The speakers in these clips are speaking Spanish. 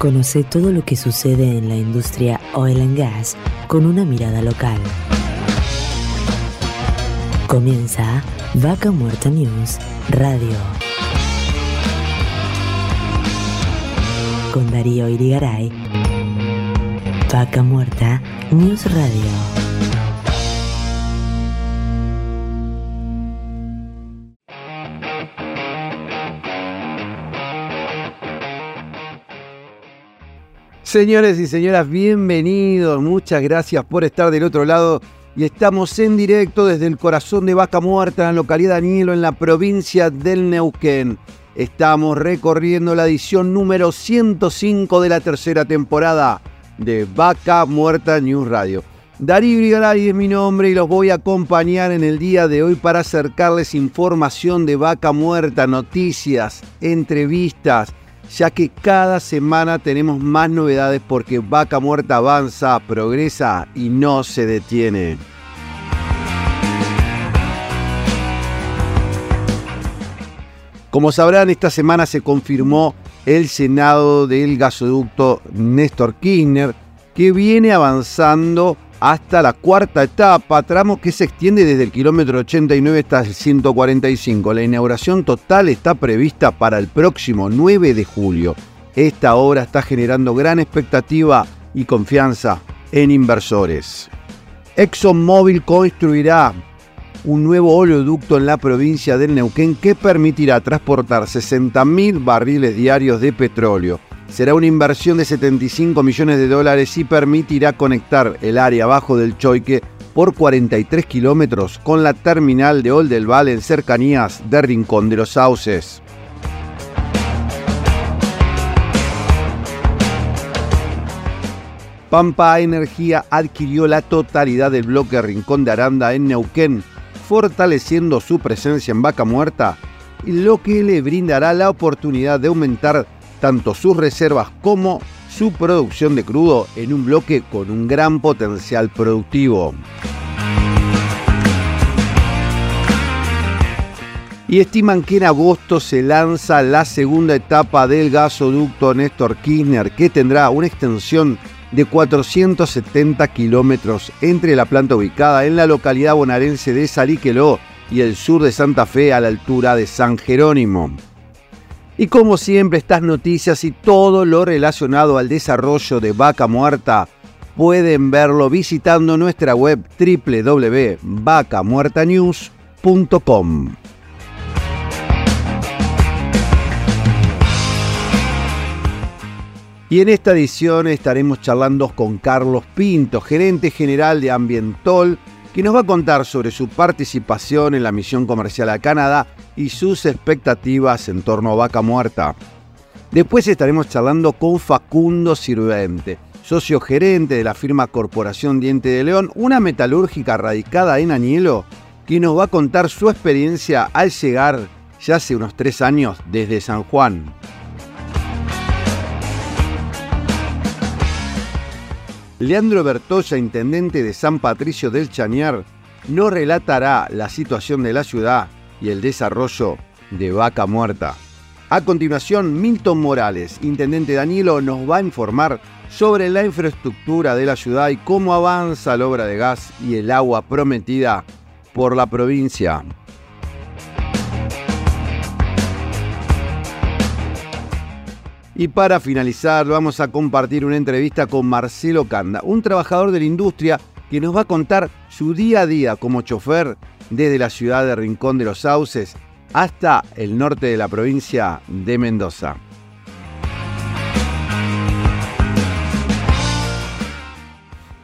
Conoce todo lo que sucede en la industria oil and gas con una mirada local. Comienza Vaca Muerta News Radio. Con Darío Irigaray. Vaca Muerta News Radio. Señores y señoras, bienvenidos. Muchas gracias por estar del otro lado. Y estamos en directo desde el corazón de Vaca Muerta, en la localidad de Anielo, en la provincia del Neuquén. Estamos recorriendo la edición número 105 de la tercera temporada de Vaca Muerta News Radio. Darío Brigaray es mi nombre y los voy a acompañar en el día de hoy para acercarles información de Vaca Muerta, noticias, entrevistas ya que cada semana tenemos más novedades porque Vaca Muerta avanza, progresa y no se detiene. Como sabrán, esta semana se confirmó el Senado del gasoducto Néstor Kirchner, que viene avanzando hasta la cuarta etapa, tramo que se extiende desde el kilómetro 89 hasta el 145. La inauguración total está prevista para el próximo 9 de julio. Esta obra está generando gran expectativa y confianza en inversores. ExxonMobil construirá un nuevo oleoducto en la provincia del Neuquén que permitirá transportar 60.000 barriles diarios de petróleo será una inversión de 75 millones de dólares y permitirá conectar el área abajo del Choique por 43 kilómetros con la terminal de Oldelval en cercanías de Rincón de los Sauces. Pampa Energía adquirió la totalidad del bloque Rincón de Aranda en Neuquén, fortaleciendo su presencia en Vaca Muerta, lo que le brindará la oportunidad de aumentar tanto sus reservas como su producción de crudo en un bloque con un gran potencial productivo. Y estiman que en agosto se lanza la segunda etapa del gasoducto Néstor Kirchner, que tendrá una extensión de 470 kilómetros entre la planta ubicada en la localidad bonaerense de Saliqueló y el sur de Santa Fe a la altura de San Jerónimo. Y como siempre, estas noticias y todo lo relacionado al desarrollo de Vaca Muerta pueden verlo visitando nuestra web www.vacamuertanews.com. Y en esta edición estaremos charlando con Carlos Pinto, gerente general de Ambientol, que nos va a contar sobre su participación en la misión comercial a Canadá y sus expectativas en torno a Vaca Muerta. Después estaremos charlando con Facundo Sirvente, socio gerente de la firma Corporación Diente de León, una metalúrgica radicada en Añelo, que nos va a contar su experiencia al llegar ya hace unos tres años desde San Juan. Leandro Bertoya, intendente de San Patricio del Chañar, nos relatará la situación de la ciudad y el desarrollo de Vaca Muerta. A continuación, Milton Morales, intendente Danilo, nos va a informar sobre la infraestructura de la ciudad y cómo avanza la obra de gas y el agua prometida por la provincia. Y para finalizar, vamos a compartir una entrevista con Marcelo Canda, un trabajador de la industria que nos va a contar su día a día como chofer desde la ciudad de Rincón de los Sauces hasta el norte de la provincia de Mendoza.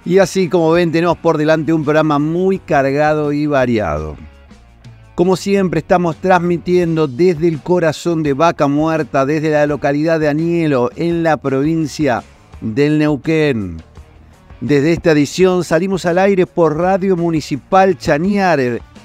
Y así como ven, tenemos por delante un programa muy cargado y variado. Como siempre, estamos transmitiendo desde el corazón de Vaca Muerta, desde la localidad de Anielo, en la provincia del Neuquén. Desde esta edición salimos al aire por Radio Municipal Chañar,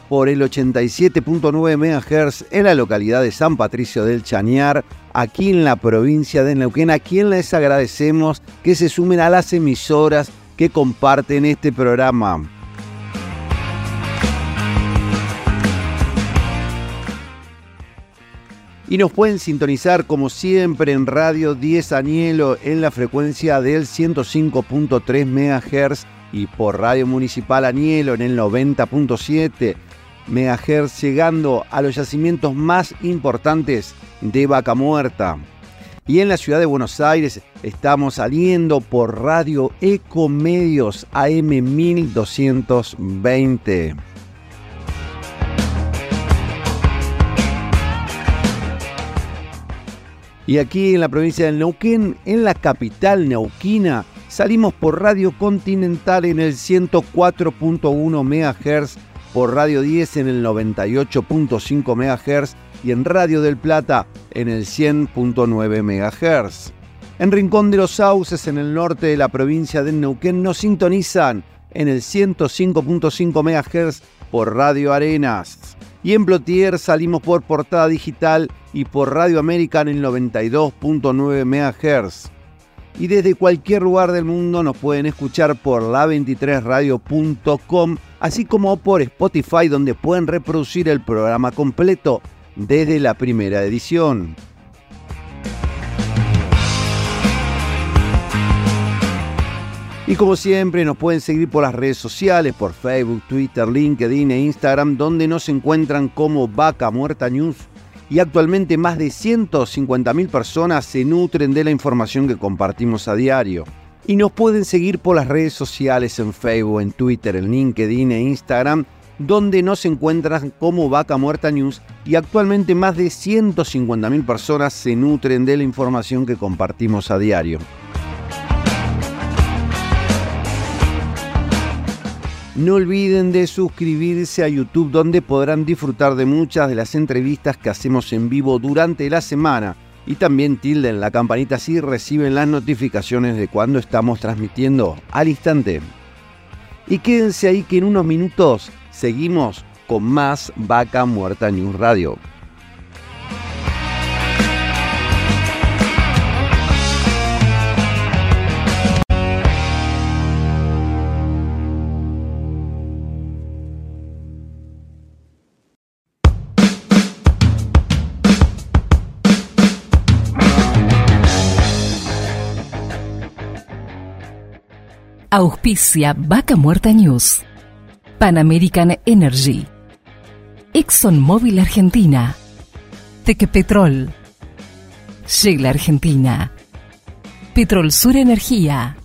por el 87.9 MHz en la localidad de San Patricio del Chañar, aquí en la provincia de Neuquén, a quien les agradecemos que se sumen a las emisoras que comparten este programa. Y nos pueden sintonizar como siempre en Radio 10 Anielo en la frecuencia del 105.3 MHz y por Radio Municipal Anielo en el 90.7 MHz, llegando a los yacimientos más importantes de Vaca Muerta. Y en la ciudad de Buenos Aires estamos saliendo por Radio Ecomedios AM 1220. Y aquí en la provincia del Neuquén, en la capital neuquina, salimos por Radio Continental en el 104.1 MHz, por Radio 10 en el 98.5 MHz y en Radio del Plata en el 100.9 MHz. En Rincón de los Sauces, en el norte de la provincia de Neuquén, nos sintonizan en el 105.5 MHz por Radio Arenas. Y en Plotier salimos por Portada Digital y por Radio América en el 92.9 MHz. Y desde cualquier lugar del mundo nos pueden escuchar por la23radio.com, así como por Spotify donde pueden reproducir el programa completo desde la primera edición. Y como siempre nos pueden seguir por las redes sociales, por Facebook, Twitter, LinkedIn e Instagram, donde nos encuentran como Vaca Muerta News. Y actualmente más de 150.000 personas se nutren de la información que compartimos a diario. Y nos pueden seguir por las redes sociales en Facebook, en Twitter, en LinkedIn e Instagram donde nos encuentran como Vaca Muerta News y actualmente más de 150.000 personas se nutren de la información que compartimos a diario. No olviden de suscribirse a YouTube donde podrán disfrutar de muchas de las entrevistas que hacemos en vivo durante la semana y también tilden la campanita si reciben las notificaciones de cuando estamos transmitiendo al instante. Y quédense ahí que en unos minutos Seguimos con más Vaca Muerta News Radio. Auspicia Vaca Muerta News. Pan American Energy, ExxonMobil Argentina, Tequepetrol, Shell Argentina, Petrol Sur Energía,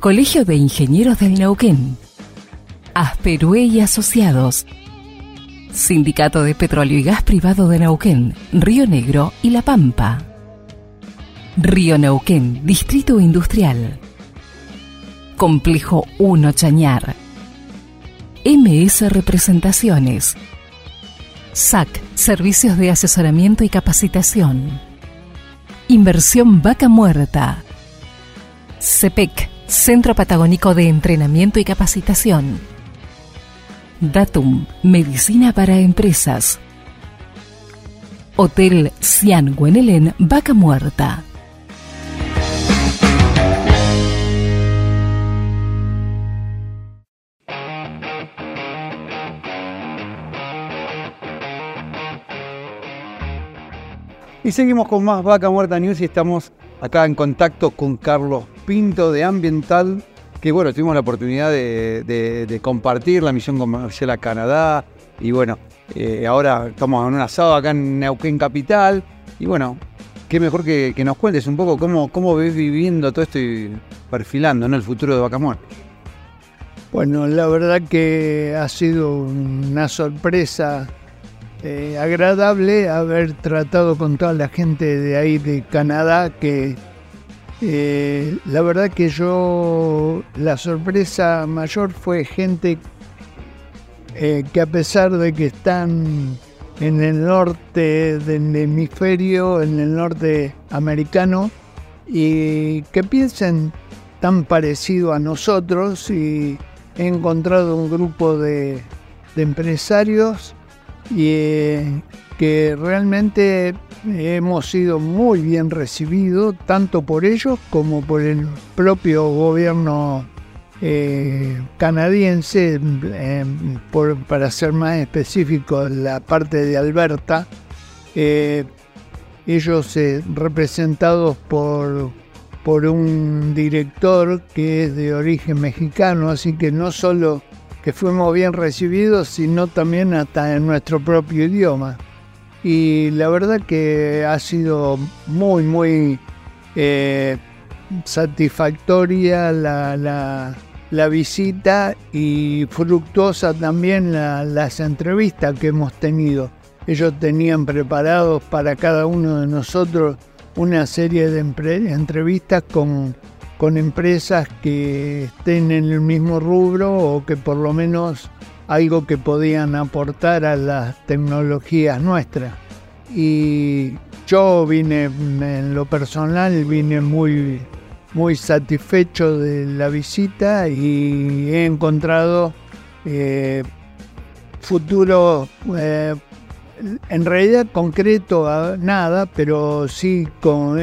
Colegio de Ingenieros del Neuquén, Asperue y Asociados, Sindicato de Petróleo y Gas Privado de Neuquén, Río Negro y La Pampa, Río Neuquén, Distrito Industrial, Complejo 1 Chañar, MS Representaciones. SAC, Servicios de Asesoramiento y Capacitación. Inversión Vaca Muerta. CEPEC, Centro Patagónico de Entrenamiento y Capacitación. Datum, Medicina para Empresas. Hotel Cian Guenelén, Vaca Muerta. Y seguimos con más Vaca Muerta News y estamos acá en contacto con Carlos Pinto de Ambiental, que bueno, tuvimos la oportunidad de, compartir la misión comercial a Canadá y bueno, eh, ahora estamos en un asado acá en Neuquén Capital y bueno, qué mejor que, nos cuentes un poco cómo, cómo ves viviendo todo esto y perfilando en el futuro de Vaca Muerta. Bueno, la verdad que ha sido una sorpresa eh, agradable haber tratado con toda la gente de ahí de Canadá que eh, la verdad que yo la sorpresa mayor fue gente eh, que a pesar de que están en el norte del hemisferio, en el norte americano, y que piensen tan parecido a nosotros y he encontrado un grupo de empresarios y eh, que realmente hemos sido muy bien recibidos, tanto por ellos como por el propio gobierno eh, canadiense, para ser más específico, la parte de Alberta, eh, ellos representados por, por un director que es de origen mexicano, así que no solo que fuimos bien recibidos, sino también hasta en nuestro propio idioma. Y la verdad que ha sido muy, muy eh, satisfactoria la, visita y fructuosa también las entrevistas que hemos tenido. Ellos tenían preparados para cada uno de nosotros una serie de entrevistas con, con empresas que estén en el mismo rubro o que por lo menos algo que podían aportar a las tecnologías nuestras. Y yo vine, en lo personal, vine muy, muy satisfecho de la visita y he encontrado eh, futuro eh, en realidad concreto nada, pero sí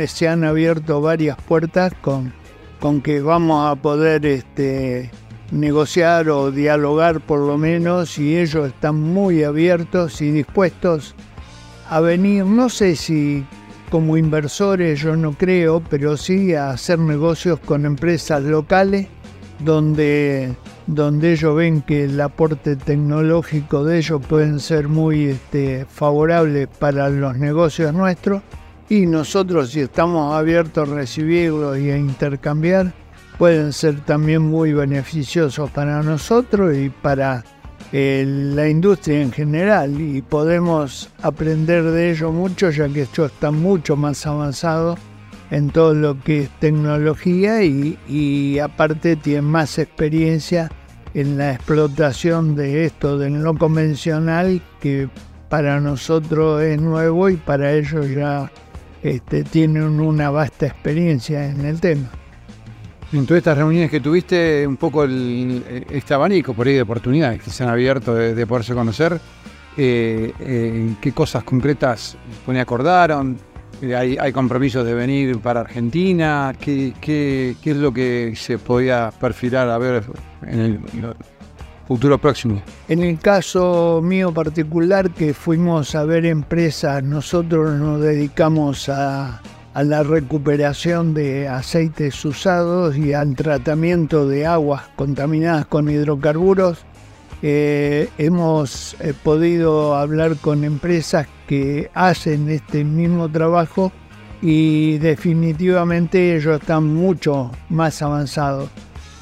se han abierto varias puertas con, con que vamos a poder este, negociar o dialogar por lo menos y ellos están muy abiertos y dispuestos a venir, no sé si como inversores yo no creo, pero sí a hacer negocios con empresas locales donde donde ellos ven que el aporte tecnológico de ellos pueden ser muy este, favorables para los negocios nuestros y nosotros si estamos abiertos a recibirlos y a intercambiar pueden ser también muy beneficiosos para nosotros y para eh, la industria en general. Y podemos aprender de ellos mucho ya que ellos están mucho más avanzados en todo lo que es tecnología y, y aparte tienen más experiencia en la explotación de esto del no convencional que para nosotros es nuevo y para ellos ya este, tienen una vasta experiencia en el tema. En todas estas reuniones que tuviste, un poco el, este abanico por ahí de oportunidades que se han abierto de, poderse conocer, eh, eh, ¿qué cosas concretas acordaron? Eh, ¿Hay, ¿Hay, compromisos de venir para Argentina? ¿Qué, qué, qué es lo que se podía perfilar a ver en el futuro próximo? En el caso mío particular, que fuimos a ver empresas, nosotros nos dedicamos a, la recuperación de aceites usados y al tratamiento de aguas contaminadas con hidrocarburos. Eh, hemos eh, podido hablar con empresas que hacen este mismo trabajo y definitivamente ellos están mucho más avanzados.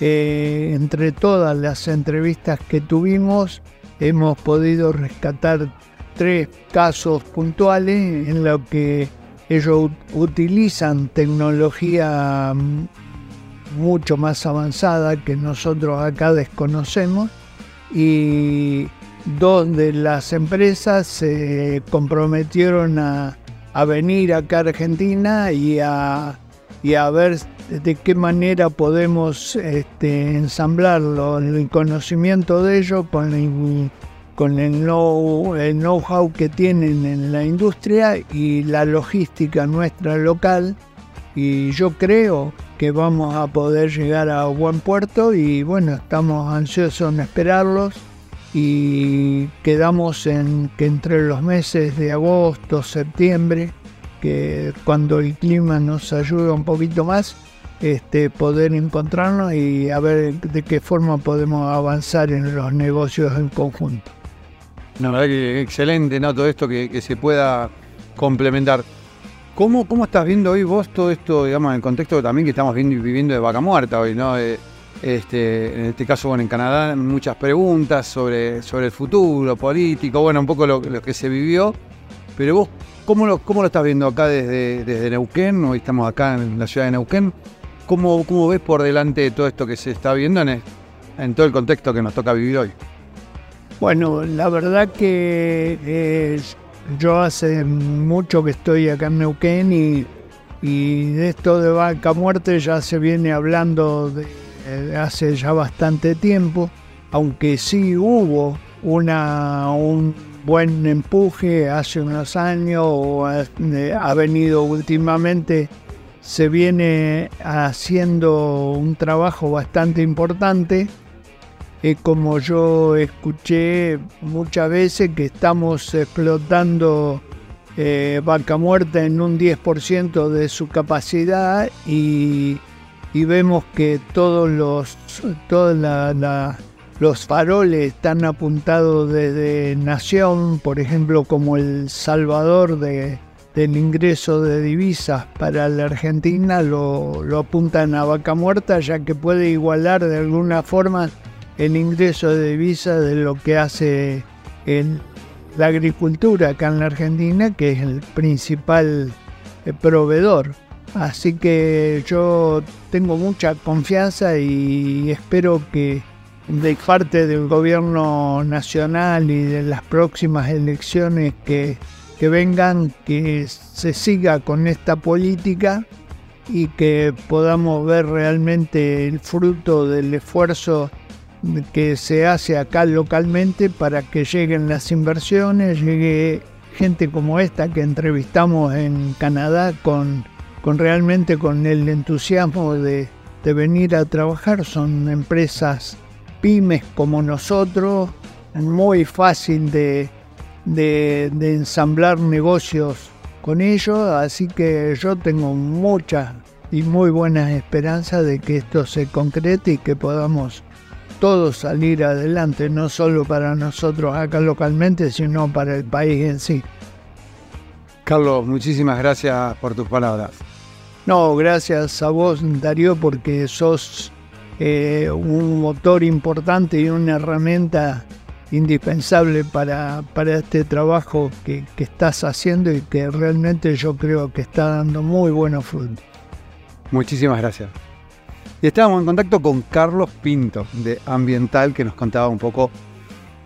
Eh, entre todas las entrevistas que tuvimos, hemos podido rescatar tres casos puntuales en los que ellos utilizan tecnología mucho más avanzada que nosotros acá desconocemos. Y dos de las empresas se comprometieron a venir acá a Argentina y a, y a ver de qué manera podemos este, ensamblarlo, el conocimiento de ellos con el, con el know-how que tienen en la industria y la logística nuestra local. Y yo creo que vamos a poder llegar a buen puerto y bueno, estamos ansiosos en esperarlos y quedamos en que entre los meses de agosto, septiembre, que cuando el clima nos ayuda un poquito más, este, poder encontrarnos y a ver de qué forma podemos avanzar en los negocios en conjunto. La verdad que excelente, ¿no? Todo esto que, se pueda complementar. ¿Cómo, ¿Cómo estás viendo hoy vos todo esto, digamos, en el contexto también que estamos viendo, viviendo de vaca muerta hoy, ¿no? Eh, este, en este caso, bueno, en Canadá muchas preguntas sobre, sobre el futuro político, bueno, un poco lo que se vivió. Pero vos, ¿cómo lo, cómo lo estás viendo acá desde, desde Neuquén? Hoy estamos acá en la ciudad de Neuquén. ¿Cómo, ¿Cómo, ves por delante todo esto que se está viendo en, en, todo el contexto que nos toca vivir hoy? Bueno, la verdad que yo hace mucho que estoy acá en Neuquén y, y de esto de vaca muerte ya se viene hablando de, hace ya bastante tiempo, aunque sí hubo una, un buen empuje hace unos años o ha, eh, ha venido últimamente se viene haciendo un trabajo bastante importante. Es como yo escuché muchas veces que estamos explotando eh, vaca muerta en un 10% de su capacidad y, vemos que todos los, todos los faroles están apuntados desde Nación, por ejemplo, como el salvador de, del ingreso de divisas para la Argentina, lo, lo apuntan a vaca muerta, ya que puede igualar de alguna forma el ingreso de divisas de lo que hace el, la agricultura acá en la Argentina, que es el principal eh, proveedor. Así que yo tengo mucha confianza y espero que de parte del gobierno nacional y de las próximas elecciones que, que vengan, que se siga con esta política y que podamos ver realmente el fruto del esfuerzo que se hace acá localmente para que lleguen las inversiones, llegue gente como esta que entrevistamos en Canadá con, con realmente con el entusiasmo de, venir a trabajar. Son empresas pymes como nosotros, muy fácil de, de, de ensamblar negocios con ellos, así que yo tengo muchas y muy buenas esperanzas de que esto se concrete y que podamos todos salir adelante, no solo para nosotros acá localmente, sino para el país en sí. Carlos, muchísimas gracias por tus palabras. No, gracias a vos, Darío, porque sos eh, un motor importante y una herramienta indispensable para, para este trabajo que, que, estás haciendo y que realmente yo creo que está dando muy buenos frutos. Muchísimas gracias. Y estábamos en contacto con Carlos Pinto, de Ambiental, que nos contaba un poco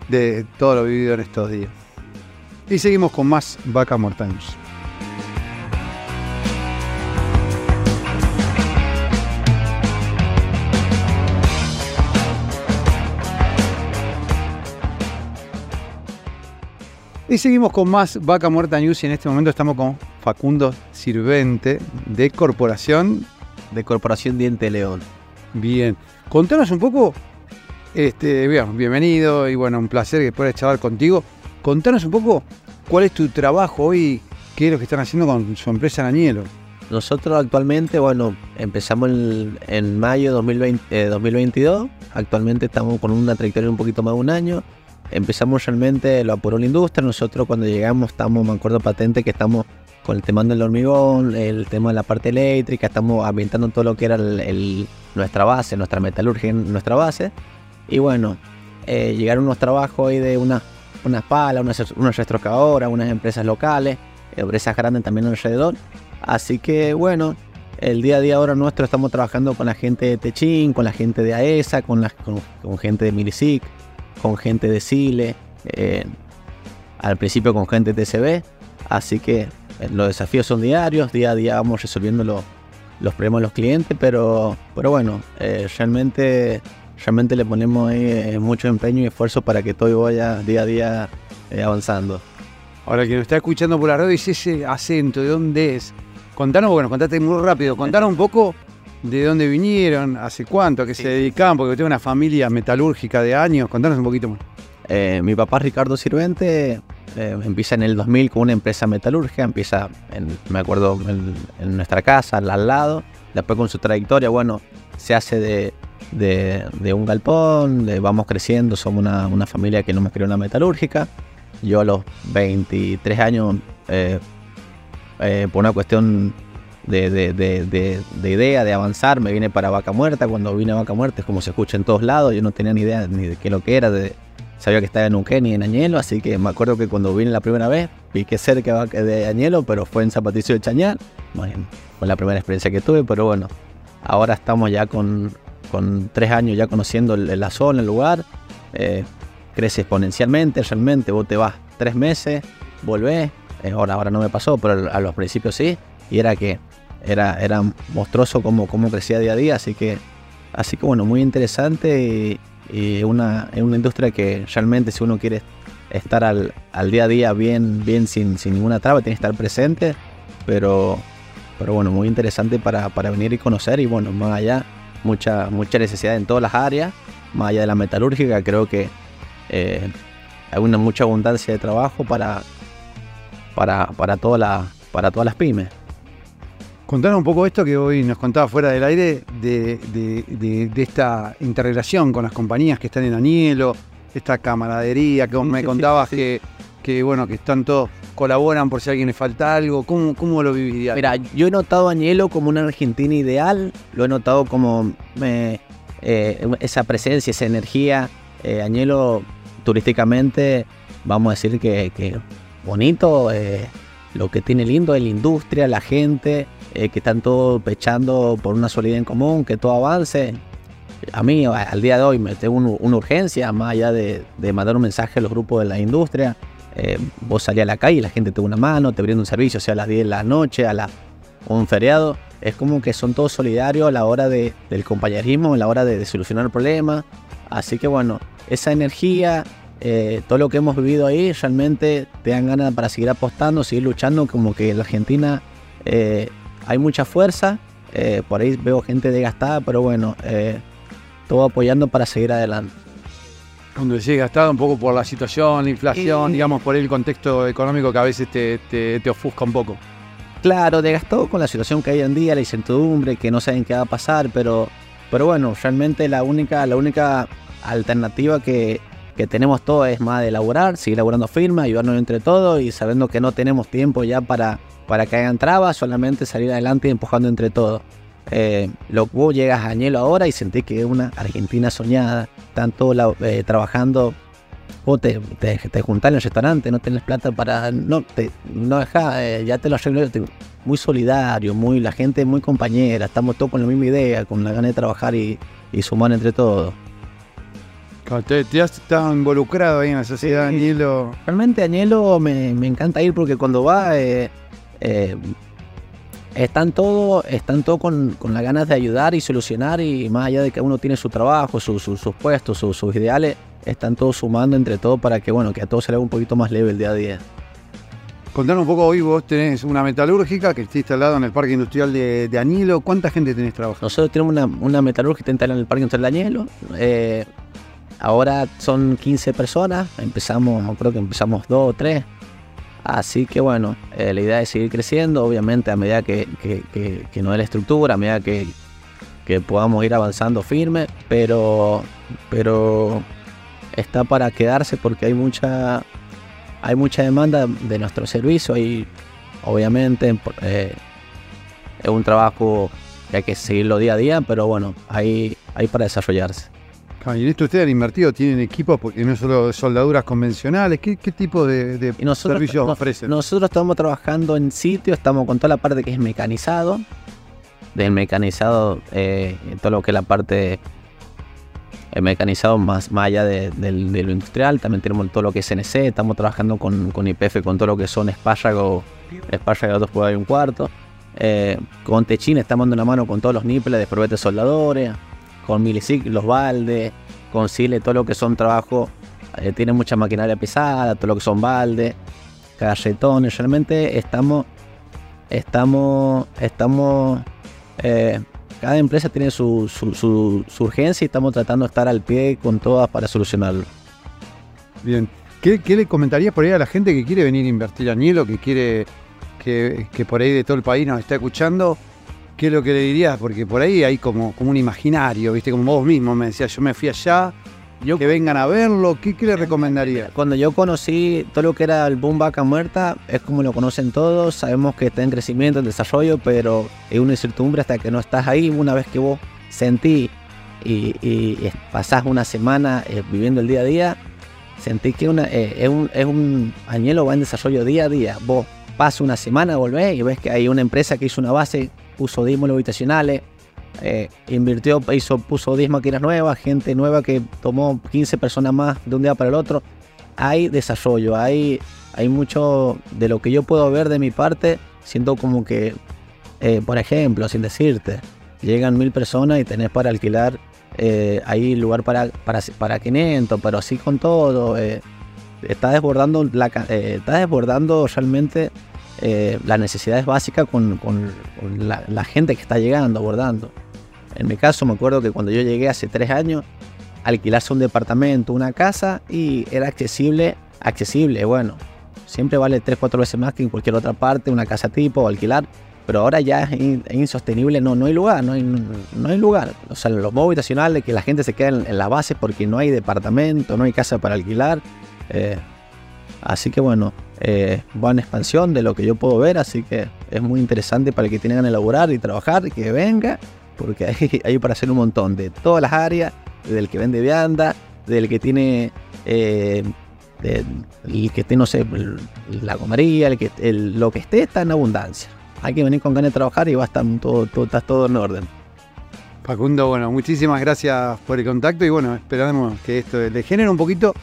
de todo lo vivido en estos días. Y seguimos con más Vaca Mortaños. Y seguimos con más Vaca Muerta News y en este momento estamos con Facundo Sirvente de Corporación de Corporación Diente León. Bien, contanos un poco, este, bien, bienvenido y bueno, un placer que pueda charlar contigo. Contanos un poco cuál es tu trabajo hoy, qué es lo que están haciendo con su empresa Nañelo. Nosotros actualmente, bueno, empezamos en, mayo de 2020, 2022, actualmente estamos con una trayectoria un poquito más de un año. Empezamos realmente, lo apuró la industria, nosotros cuando llegamos estamos, me acuerdo patente que estamos con el tema del hormigón, el tema de la parte eléctrica, estamos ambientando todo lo que era nuestra base, nuestra metalurgia, nuestra base. Y bueno, eh, llegaron unos trabajos ahí de una, unas palas, unas, unas retrocadoras, unas empresas locales, empresas grandes también alrededor. Así que bueno, el día a día ahora nuestro estamos trabajando con la gente de Techin, con la gente de AESA, con, la, con, gente de Milisic, con gente de Sile, eh, al principio con gente TCB. Así que eh, los desafíos son diarios, día a día vamos resolviendo los problemas de los clientes, pero, pero bueno, eh, realmente, realmente le ponemos eh, mucho empeño y esfuerzo para que todo vaya día a día avanzando. Ahora, quien nos está escuchando por la radio dice ese acento, ¿de dónde es? Contanos, bueno, contate muy rápido, contanos un poco de dónde vinieron, hace cuánto, a qué se dedicaban, porque tengo una familia metalúrgica de años, contanos un poquito más. mi papá Ricardo Sirvente eh, empieza en el 2000 con una empresa metalúrgica, empieza, en, me acuerdo, en, nuestra casa, al lado. Después con su trayectoria, bueno, se hace de, un galpón, vamos creciendo, somos una, familia que no me creó una metalúrgica. Yo a los 23 años, eh, eh, por una cuestión de, de, idea, de avanzar, me vine para Vaca Muerta. Cuando vine a Vaca Muerta es como se escucha en todos lados, yo no tenía ni idea ni de qué lo que era, de, sabía que estaba en Uquén y en Añelo, así que me acuerdo que cuando vine la primera vez, vi que cerca de Añelo, pero fue en Zapaticio de Chañar. Fue la primera experiencia que tuve, pero bueno, ahora estamos ya con, con tres años ya conociendo la zona, el lugar. Eh, crece exponencialmente, realmente. Vos te vas tres meses, volvés. Eh, ahora, ahora no me pasó, pero a los principios sí. Y era que era, era monstruoso cómo, cómo crecía día a día, así que, así que bueno, muy interesante. Y, y una, una industria que realmente si uno quiere estar al, día a día bien, bien sin, sin, ninguna traba, tiene que estar presente, pero, pero bueno, muy interesante para, venir y conocer y bueno, más allá, mucha, mucha necesidad en todas las áreas, más allá de la metalúrgica, creo que eh, hay una mucha abundancia de trabajo para, para, para, toda la, para todas las pymes. Contanos un poco esto que hoy nos contaba fuera del aire de, de, de, esta integración con las compañías que están en Anielo, esta camaradería que vos me contabas que, que, bueno, que están todos, colaboran por si a alguien le falta algo. ¿Cómo, cómo lo vivirías? Mira, yo he notado a Añelo como una Argentina ideal, lo he notado como eh, esa presencia, esa energía. Eh, Añelo turísticamente, vamos a decir que, que bonito, eh, lo que tiene lindo es la industria, la gente, eh, que están todos pechando por una solidez en común, que todo avance. A mí, al día de hoy, me tengo una urgencia, más allá de, mandar un mensaje a los grupos de la industria. Eh, vos salís a la calle y la gente te da una mano, te brinda un servicio, sea a las 10 de la noche, a un feriado. Es como que son todos solidarios a la hora de, del compañerismo, a la hora de, de solucionar el problema. Así que bueno, esa energía, eh, todo lo que hemos vivido ahí realmente te dan ganas para seguir apostando, seguir luchando, como que la Argentina hay mucha fuerza, eh, por ahí veo gente desgastada, pero bueno, todo apoyando para seguir adelante. Cuando decís gastado un poco por la situación, la inflación, digamos, por el contexto económico que a veces te, te, ofusca un poco. Claro, desgastado con la situación que hay en día, la incertidumbre, que no saben qué va a pasar, pero, pero bueno, realmente la única, la única alternativa que, que tenemos todo es más de elaborar, seguir elaborando firmas, ayudarnos entre todos y sabiendo que no tenemos tiempo ya para, para que hagan trabas, solamente salir adelante y empujando entre todos. Eh, vos llegas a Añelo ahora y sentís que es una Argentina soñada, tanto eh, trabajando, vos te, te, te, juntás en el restaurante, no tenés plata para, no, te, no dejás, eh, ya te lo arreglo, muy solidario, muy, la gente muy compañera, estamos todos con la misma idea, con la gana de trabajar y sumar entre todos. Te, te, has estado involucrado ahí en la sociedad de Añelo. Realmente Añelo me, me, encanta ir porque cuando va eh, eh, están todos están todo con, con las ganas de ayudar y solucionar y más allá de que uno tiene su trabajo, su, sus puestos, sus ideales, están todos sumando entre todos para que bueno que a todos se le haga un poquito más leve el día a día. Contanos un poco, hoy vos tenés una metalúrgica que está instalada en el Parque Industrial de, de Añelo. ¿Cuánta gente tenés trabajando? Nosotros tenemos una, una metalúrgica instalada en el Parque Industrial de Añelo. Eh, Ahora son 15 personas, empezamos, creo que empezamos dos o tres. Así que bueno, eh, la idea es seguir creciendo, obviamente a medida que, que, que, la estructura, a medida que, podamos ir avanzando firme, pero, pero está para quedarse porque hay mucha, hay mucha demanda de nuestro servicio y obviamente eh, es un trabajo que hay que seguirlo día a día, pero bueno, hay, hay para desarrollarse. Y en esto ustedes han invertido, tienen equipos, porque no solo soldaduras convencionales, ¿qué, tipo de, servicios ofrecen? Nosotros estamos trabajando en sitio, estamos con toda la parte que es mecanizado, del mecanizado, eh, todo lo que es la parte el mecanizado más, más allá de, lo industrial, también tenemos todo lo que es CNC, estamos trabajando con, con IPF, con todo lo que son espárragos, espárragos dos por ahí un cuarto. Eh, con Techin estamos dando una mano con todos los nipples de probetes soldadores con Milisic, los baldes, con Sile, todo lo que son trabajos, eh, tiene mucha maquinaria pesada, todo lo que son baldes, carretones, realmente estamos, estamos, estamos, eh, cada empresa tiene su, su, urgencia y estamos tratando de estar al pie con todas para solucionarlo. Bien, ¿Qué, le comentarías por ahí a la gente que quiere venir a invertir a Nielo, que quiere que, que por ahí de todo el país nos está escuchando? ¿Qué es lo que le dirías? Porque por ahí hay como, como un imaginario, ¿viste? Como vos mismo me decías, yo me fui allá, yo, que vengan a verlo, ¿qué, le recomendaría? Cuando yo conocí todo lo que era el Boom Vaca Muerta, es como lo conocen todos, sabemos que está en crecimiento, en desarrollo, pero es una incertidumbre hasta que no estás ahí. Una vez que vos sentí y, pasás una semana eh, viviendo el día a día, sentí que una, eh, es, un, es un añelo va en desarrollo día a día. Vos pasas una semana, volvés y ves que hay una empresa que hizo una base puso 10 módulos habitacionales, eh, invirtió, hizo, puso 10 máquinas nuevas, gente nueva que tomó 15 personas más de un día para el otro. Hay desarrollo, hay, hay mucho de lo que yo puedo ver de mi parte, siento como que, eh, por ejemplo, sin decirte, llegan mil personas y tenés para alquilar, eh, hay lugar para, para, para 500, pero así con todo. está desbordando, la, está desbordando realmente eh, las necesidades básicas con, la, gente que está llegando, abordando. En mi caso me acuerdo que cuando yo llegué hace tres años, alquilarse un departamento, una casa y era accesible, accesible, bueno, siempre vale 3, 4 veces más que en cualquier otra parte, una casa tipo o alquilar. Pero ahora ya es, insostenible, no, no hay lugar, no hay, no hay lugar. O sea, los modos habitacionales, que la gente se queda en, la base porque no hay departamento, no hay casa para alquilar. Eh, así que bueno, eh, va en expansión de lo que yo puedo ver, así que es muy interesante para el que tiene ganas de elaborar y trabajar, que venga, porque hay, para hacer un montón de todas las áreas, del que vende vianda, del que tiene eh, que esté, no sé, la comería, que, lo que esté está en abundancia. Hay que venir con ganas de trabajar y va a estar todo, todo, todo en orden. Facundo, bueno, muchísimas gracias por el contacto y bueno, esperamos que esto le genere un poquito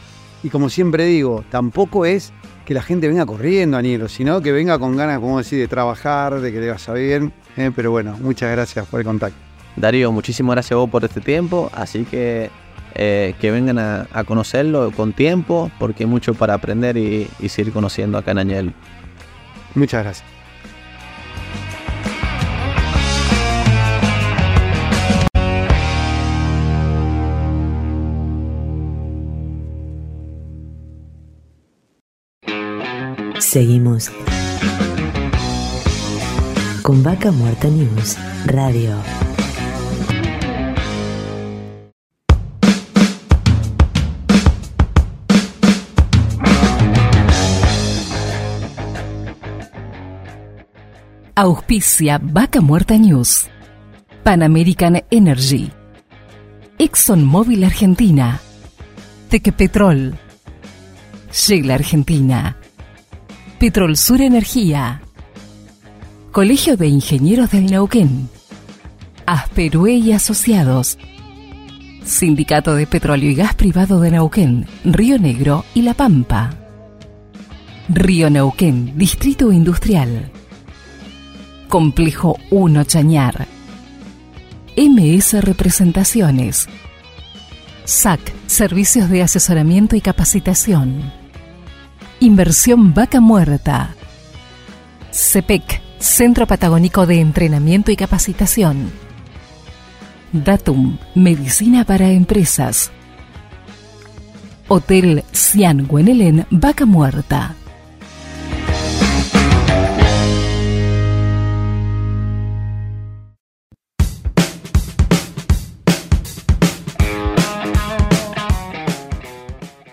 y como siempre digo, tampoco es que la gente venga corriendo, Anielo, sino que venga con ganas, como decir, de trabajar, de que le vaya bien. Eh, pero bueno, muchas gracias por el contacto. Darío, muchísimas gracias a vos por este tiempo, así que eh, que vengan a, conocerlo con tiempo, porque hay mucho para aprender y, seguir conociendo acá en Añel. Muchas gracias. Seguimos con Vaca Muerta News Radio. Auspicia Vaca Muerta News. Pan American Energy. ExxonMobil Argentina. Tequepetrol. Shell Argentina. Petrol Sur Energía. Colegio de Ingenieros del Neuquén. Asperue y Asociados. Sindicato de Petróleo y Gas Privado de Neuquén, Río Negro y La Pampa. Río Neuquén, Distrito Industrial. Complejo 1 Chañar. MS Representaciones. SAC, Servicios de Asesoramiento y Capacitación. Inversión Vaca Muerta. CEPEC, Centro Patagónico de Entrenamiento y Capacitación. Datum, Medicina para Empresas. Hotel Cian Guenelén, Vaca Muerta.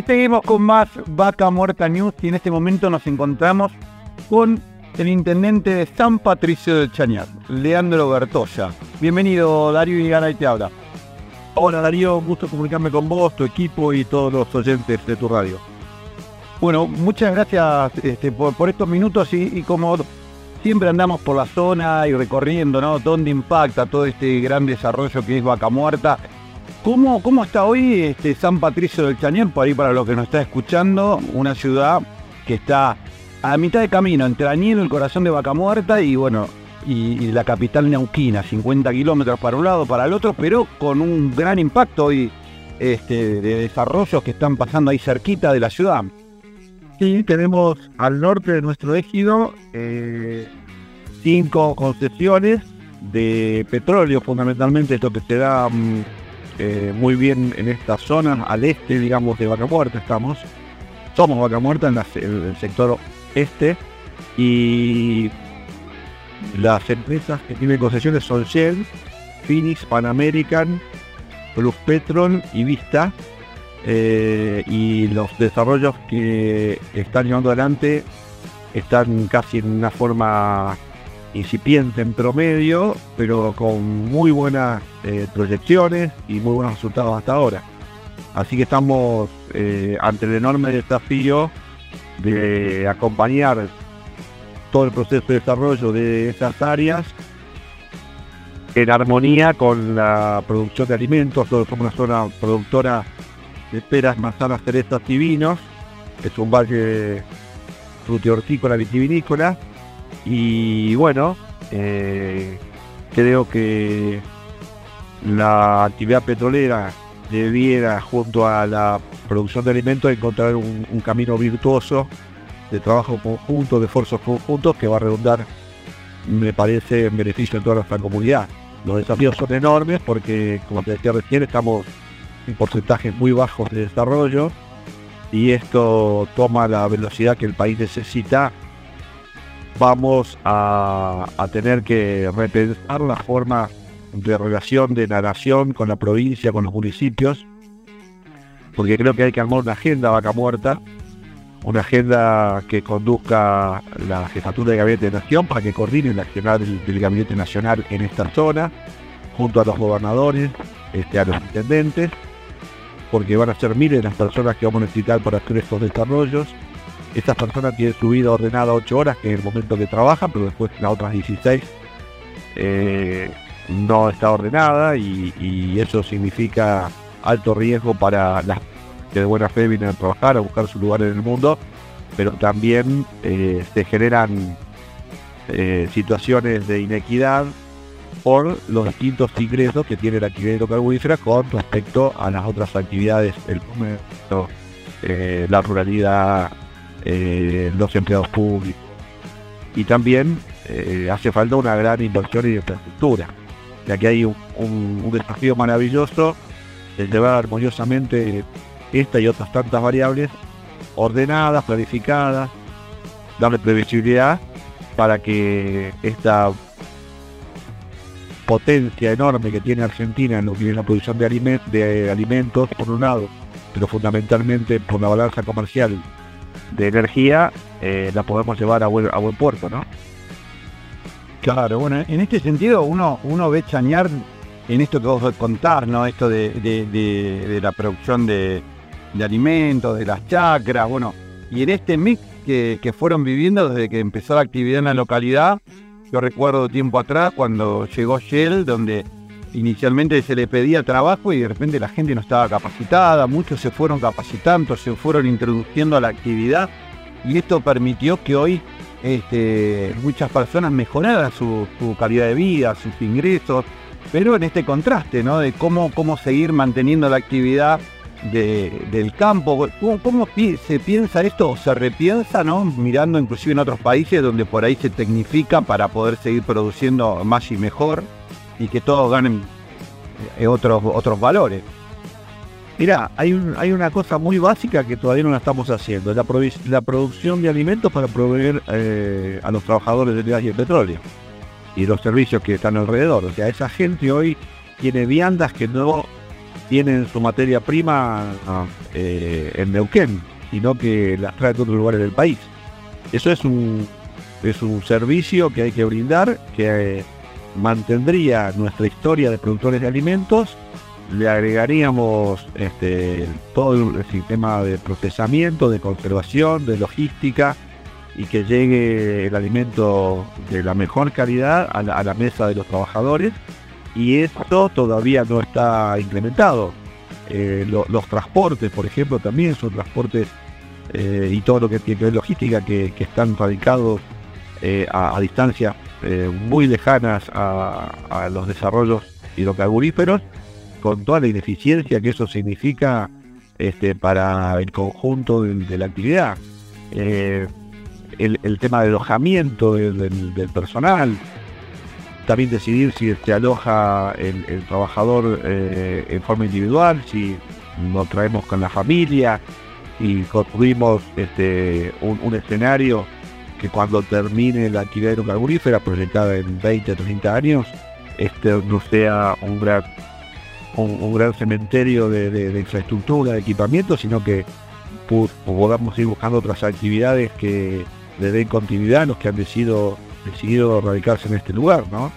Seguimos con más Vaca Muerta News y en este momento nos encontramos con el intendente de San Patricio del Chañar, Leandro Bertoya. Bienvenido Darío y te habla. Hola Darío, gusto comunicarme con vos, tu equipo y todos los oyentes de tu radio. Bueno, muchas gracias este, por, estos minutos y, como siempre andamos por la zona y recorriendo, ¿no? Dónde impacta todo este gran desarrollo que es Vaca Muerta ¿Cómo, ¿Cómo, está hoy este San Patricio del Chañar? Por ahí para los que nos está escuchando, una ciudad que está a mitad de camino entre Añelo, el corazón de Vaca Muerta, y bueno, y, la capital neuquina, 50 kilómetros para un lado, para el otro, pero con un gran impacto hoy este, de desarrollos que están pasando ahí cerquita de la ciudad. Sí, tenemos al norte de nuestro ejido eh, cinco concesiones de petróleo, fundamentalmente esto que se da mm, eh, muy bien en esta zona, al este, digamos, de Vaca Muerta estamos. Somos Vaca Muerta en, el sector este y las empresas que tienen concesiones son Shell, Phoenix, Pan American, Plus Petrol y Vista. Eh, y los desarrollos que están llevando adelante están casi en una forma incipiente en promedio, pero con muy buenas eh, proyecciones y muy buenos resultados hasta ahora. Así que estamos eh, ante el enorme desafío de acompañar todo el proceso de desarrollo de esas áreas en armonía con la producción de alimentos. Somos una zona productora de peras, manzanas, cerezas y vinos. Es un valle frutihortícola, vitivinícola y bueno, eh, creo que la actividad petrolera debiera, junto a la producción de alimentos, encontrar un, camino virtuoso de trabajo conjunto, de esfuerzos conjuntos que va a redundar, me parece, en beneficio de toda nuestra comunidad. Los desafíos son enormes porque, como te decía recién, estamos en porcentajes muy bajos de desarrollo y esto toma la velocidad que el país necesita, vamos a, tener que repensar la forma de relación de la nación con la provincia, con los municipios, porque creo que hay que armar una agenda vaca muerta, una agenda que conduzca la jefatura de gabinete de nación para que coordine el accionar del, gabinete nacional en esta zona, junto a los gobernadores, este, a los intendentes, porque van a ser miles las personas que vamos a necesitar para hacer estos desarrollos. Estas personas tienen su vida ordenada 8 horas, que es el momento que trabajan, pero después las otras 16 eh, no está ordenada y, eso significa alto riesgo para las que de buena fe vienen a trabajar, a buscar su lugar en el mundo, pero también eh, se generan eh, situaciones de inequidad por los distintos ingresos que tiene la actividad hidrocarburífera con respecto a las otras actividades, el comercio, la ruralidad, los empleados públicos. Y también hace falta una gran inversión en infraestructura ya que hay un, desafío maravilloso de llevar armoniosamente esta y otras tantas variables ordenadas, planificadas, darle previsibilidad para que esta potencia enorme que tiene Argentina en lo que es la producción de, de alimentos, por un lado, pero fundamentalmente por la balanza comercial de energía, eh, la podemos llevar a buen, a buen puerto, ¿no? Claro, bueno, en este sentido uno, uno ve chañar en esto que vos contás, ¿no? Esto de, la producción de, alimentos, de las chacras, bueno, y en este mix que, fueron viviendo desde que empezó la actividad en la localidad, yo recuerdo tiempo atrás cuando llegó Shell, donde inicialmente se le pedía trabajo y de repente la gente no estaba capacitada, muchos se fueron capacitando, se fueron introduciendo a la actividad y esto permitió que hoy este, muchas personas mejoraran su, calidad de vida, sus ingresos, pero en este contraste, ¿no? De cómo, cómo seguir manteniendo la actividad del campo. ¿Cómo, se piensa esto o se repiensa, ¿no? Mirando inclusive en otros países donde por ahí se tecnifica para poder seguir produciendo más y mejor y que todos ganen eh, otros, otros valores. Mira, hay, hay una cosa muy básica que todavía no la estamos haciendo, la, la producción de alimentos para proveer eh, a los trabajadores del gas y el petróleo y los servicios que están alrededor. O sea, esa gente hoy tiene viandas que no tienen su materia prima eh, en Neuquén, sino que las trae de otros lugares del país. Eso es un, es un servicio que hay que brindar, que eh, mantendría nuestra historia de productores de alimentos le agregaríamos este, todo el sistema de procesamiento, de conservación, de logística y que llegue el alimento de la mejor calidad a la, mesa de los trabajadores y esto todavía no está implementado. Eh, los transportes, por ejemplo, también son transportes eh, y todo lo que tiene que ver logística que, están radicados eh, a, distancias muy lejanas a, a los desarrollos hidrocarburíferos con toda la ineficiencia que eso significa este, para el conjunto de, la actividad. Eh, el, tema de alojamiento del, personal, también decidir si se aloja el, trabajador eh, en forma individual, si lo traemos con la familia y construimos este, un, escenario que cuando termine la actividad hidrocarburífera proyectada en 20, 30 años, este no sea un gran un, gran cementerio de, infraestructura, de equipamiento, sino que podamos ir buscando otras actividades que le den continuidad a los que han decidido, decidido radicarse en este lugar. ¿no?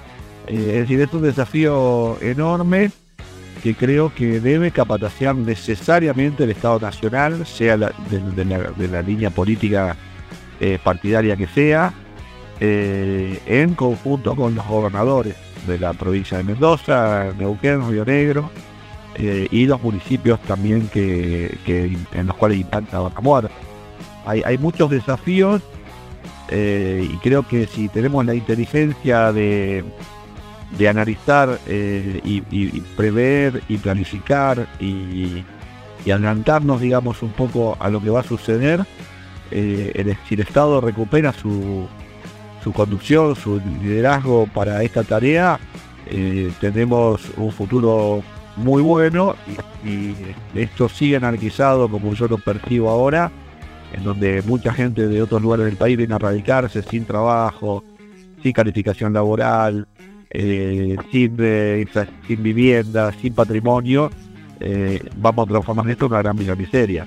Eh, es decir, es un desafío enorme que creo que debe capacitar necesariamente el Estado Nacional, sea de, la, línea política eh, partidaria que sea, eh, en conjunto con los gobernadores de la provincia de Mendoza, Neuquén, Río Negro, eh, y los municipios también que, en los cuales impacta Vaca Hay, muchos desafíos y creo que si tenemos la inteligencia de, analizar y, prever y planificar y, adelantarnos, digamos, un poco a lo que va a suceder, si el Estado recupera su, su conducción, su liderazgo para esta tarea, eh, tenemos un futuro muy bueno y, esto sigue anarquizado como yo lo percibo ahora, en donde mucha gente de otros lugares del país viene a radicarse sin trabajo, sin calificación laboral, eh, sin, eh, vivienda, sin patrimonio, eh, vamos a transformar esto en una gran miseria.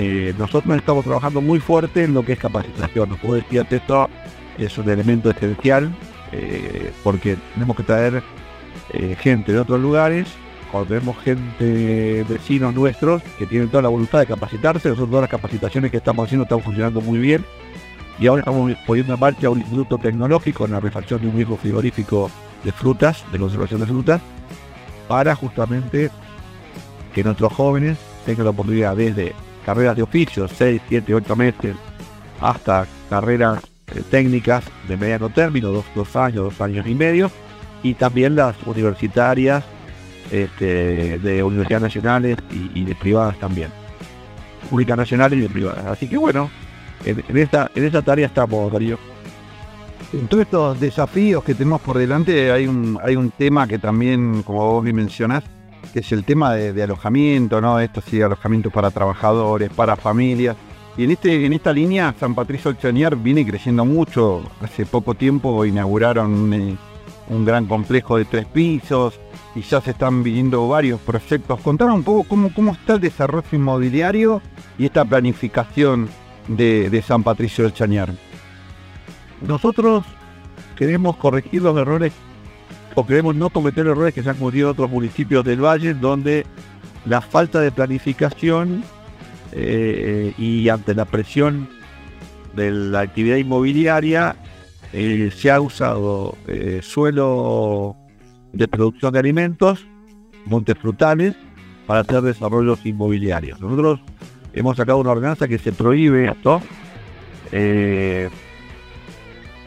Eh, nosotros estamos trabajando muy fuerte en lo que es capacitación. Como decía esto es un elemento esencial eh, porque tenemos que traer eh, gente de otros lugares. Cuando gente, vecinos nuestros, que tienen toda la voluntad de capacitarse, nosotros todas las capacitaciones que estamos haciendo están funcionando muy bien. Y ahora estamos poniendo en marcha un instituto tecnológico en la refacción de un viejo frigorífico de frutas, de conservación de frutas, para justamente que nuestros jóvenes tengan la oportunidad desde carreras de oficio, 6, 7, 8 meses, hasta carreras eh, técnicas de mediano término, dos, dos años, dos años y medio, y también las universitarias este, de universidades nacionales y, de privadas también. Públicas nacionales y privadas. Así que bueno, en, esta, en esta tarea estamos, Darío. En todos estos desafíos que tenemos por delante hay un, hay un tema que también, como vos bien mencionás, que es el tema de, alojamiento, ¿no? Estos sí, alojamientos para trabajadores, para familias. Y en, este, en esta línea, San Patricio Chañar viene creciendo mucho. Hace poco tiempo inauguraron un, eh, un gran complejo de tres pisos y ya se están viniendo varios proyectos. Contanos un poco cómo, cómo está el desarrollo inmobiliario y esta planificación de, San Patricio Chañar. Nosotros queremos corregir los errores o queremos no cometer errores que se han cometido en otros municipios del valle, donde la falta de planificación eh, y ante la presión de la actividad inmobiliaria eh, se ha usado eh, suelo de producción de alimentos, montes frutales, para hacer desarrollos inmobiliarios. Nosotros hemos sacado una ordenanza que se prohíbe esto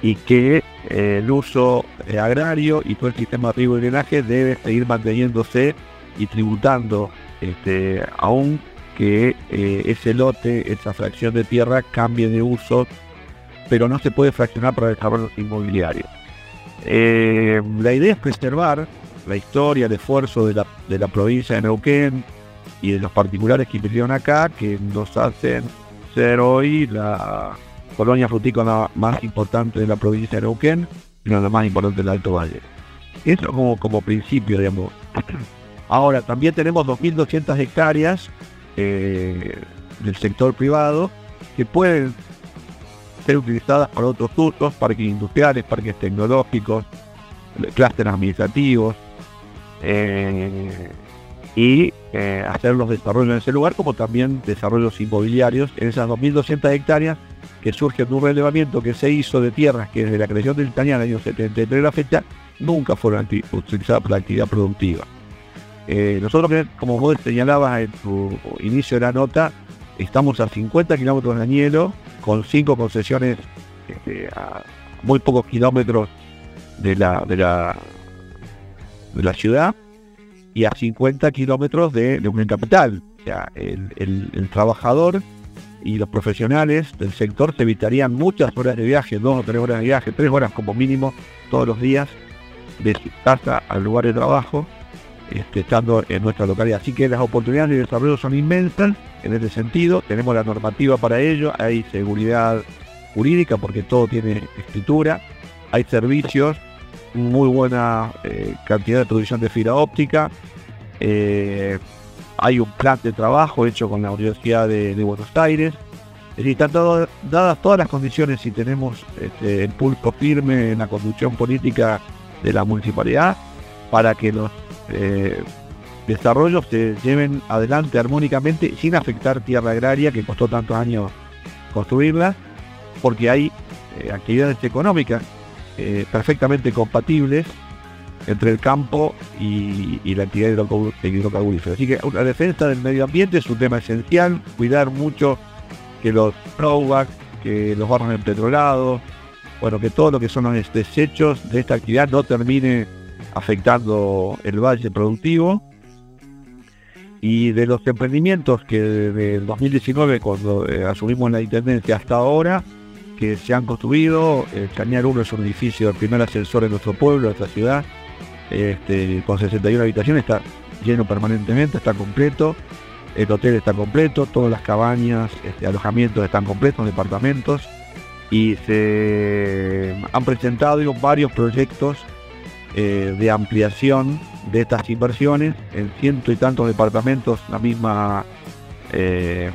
y que eh, el uso eh, agrario y todo el sistema de riego y drenaje debe seguir manteniéndose y tributando, este, aun que eh, ese lote, esa fracción de tierra cambie de uso, pero no se puede fraccionar para desarrollos inmobiliarios. Eh, la idea es preservar la historia, el esfuerzo de la, de la provincia de Neuquén y de los particulares que invirtieron acá, que nos hacen ser hoy la colonia frutícola más importante de la provincia de Neuquén de las más importantes del Alto Valle. Eso como, como principio, digamos. Ahora, también tenemos 2.200 hectáreas eh, del sector privado que pueden ser utilizadas para otros usos, parques industriales, parques tecnológicos, clústeres administrativos, eh, y eh, hacer los desarrollos en ese lugar, como también desarrollos inmobiliarios en esas 2.200 hectáreas que surgen de un relevamiento que se hizo de tierras que desde la creación del Tañán, año 73 a la fecha, nunca fueron utilizadas para actividad productiva. Eh, nosotros, como vos señalabas en tu inicio de la nota, estamos a 50 kilómetros de Añelo, con cinco concesiones este, a muy pocos kilómetros de la, de la, de la ciudad y a 50 kilómetros de, de capital. O sea, el, el- el trabajador y los profesionales del sector se evitarían muchas horas de viaje, dos o tres horas de viaje, tres horas como mínimo todos los días, de su casa al lugar de trabajo, este, estando en nuestra localidad. Así que las oportunidades de desarrollo son inmensas en ese sentido. Tenemos la normativa para ello, hay seguridad jurídica porque todo tiene escritura, hay servicios, muy buena eh, cantidad de producción de fibra óptica, eh, hay un plan de trabajo hecho con la Universidad de, Buenos Aires. Es decir, están dadas todas las condiciones y tenemos este, el pulso firme en la conducción política de la municipalidad para que los eh, desarrollos se lleven adelante armónicamente sin afectar tierra agraria que costó tantos años construirla, porque hay eh, actividades económicas eh, perfectamente compatibles entre el campo y, y la actividad hidrocarbu- hidrocarburífera. Así que la defensa del medio ambiente es un tema esencial, cuidar mucho que los throwbacks, que los barros empetrolados, bueno, que todo lo que son los desechos de esta actividad no termine afectando el valle productivo. Y de los emprendimientos que desde el 2019, cuando eh, asumimos la intendencia hasta ahora, que se han construido, el Cañar 1 es un edificio, el primer ascensor en nuestro pueblo, en nuestra ciudad, este, con 61 habitaciones, está lleno permanentemente, está completo, el hotel está completo, todas las cabañas, este, alojamientos están completos, departamentos, y se han presentado varios proyectos eh, de ampliación de estas inversiones. En ciento y tantos departamentos, la misma eh,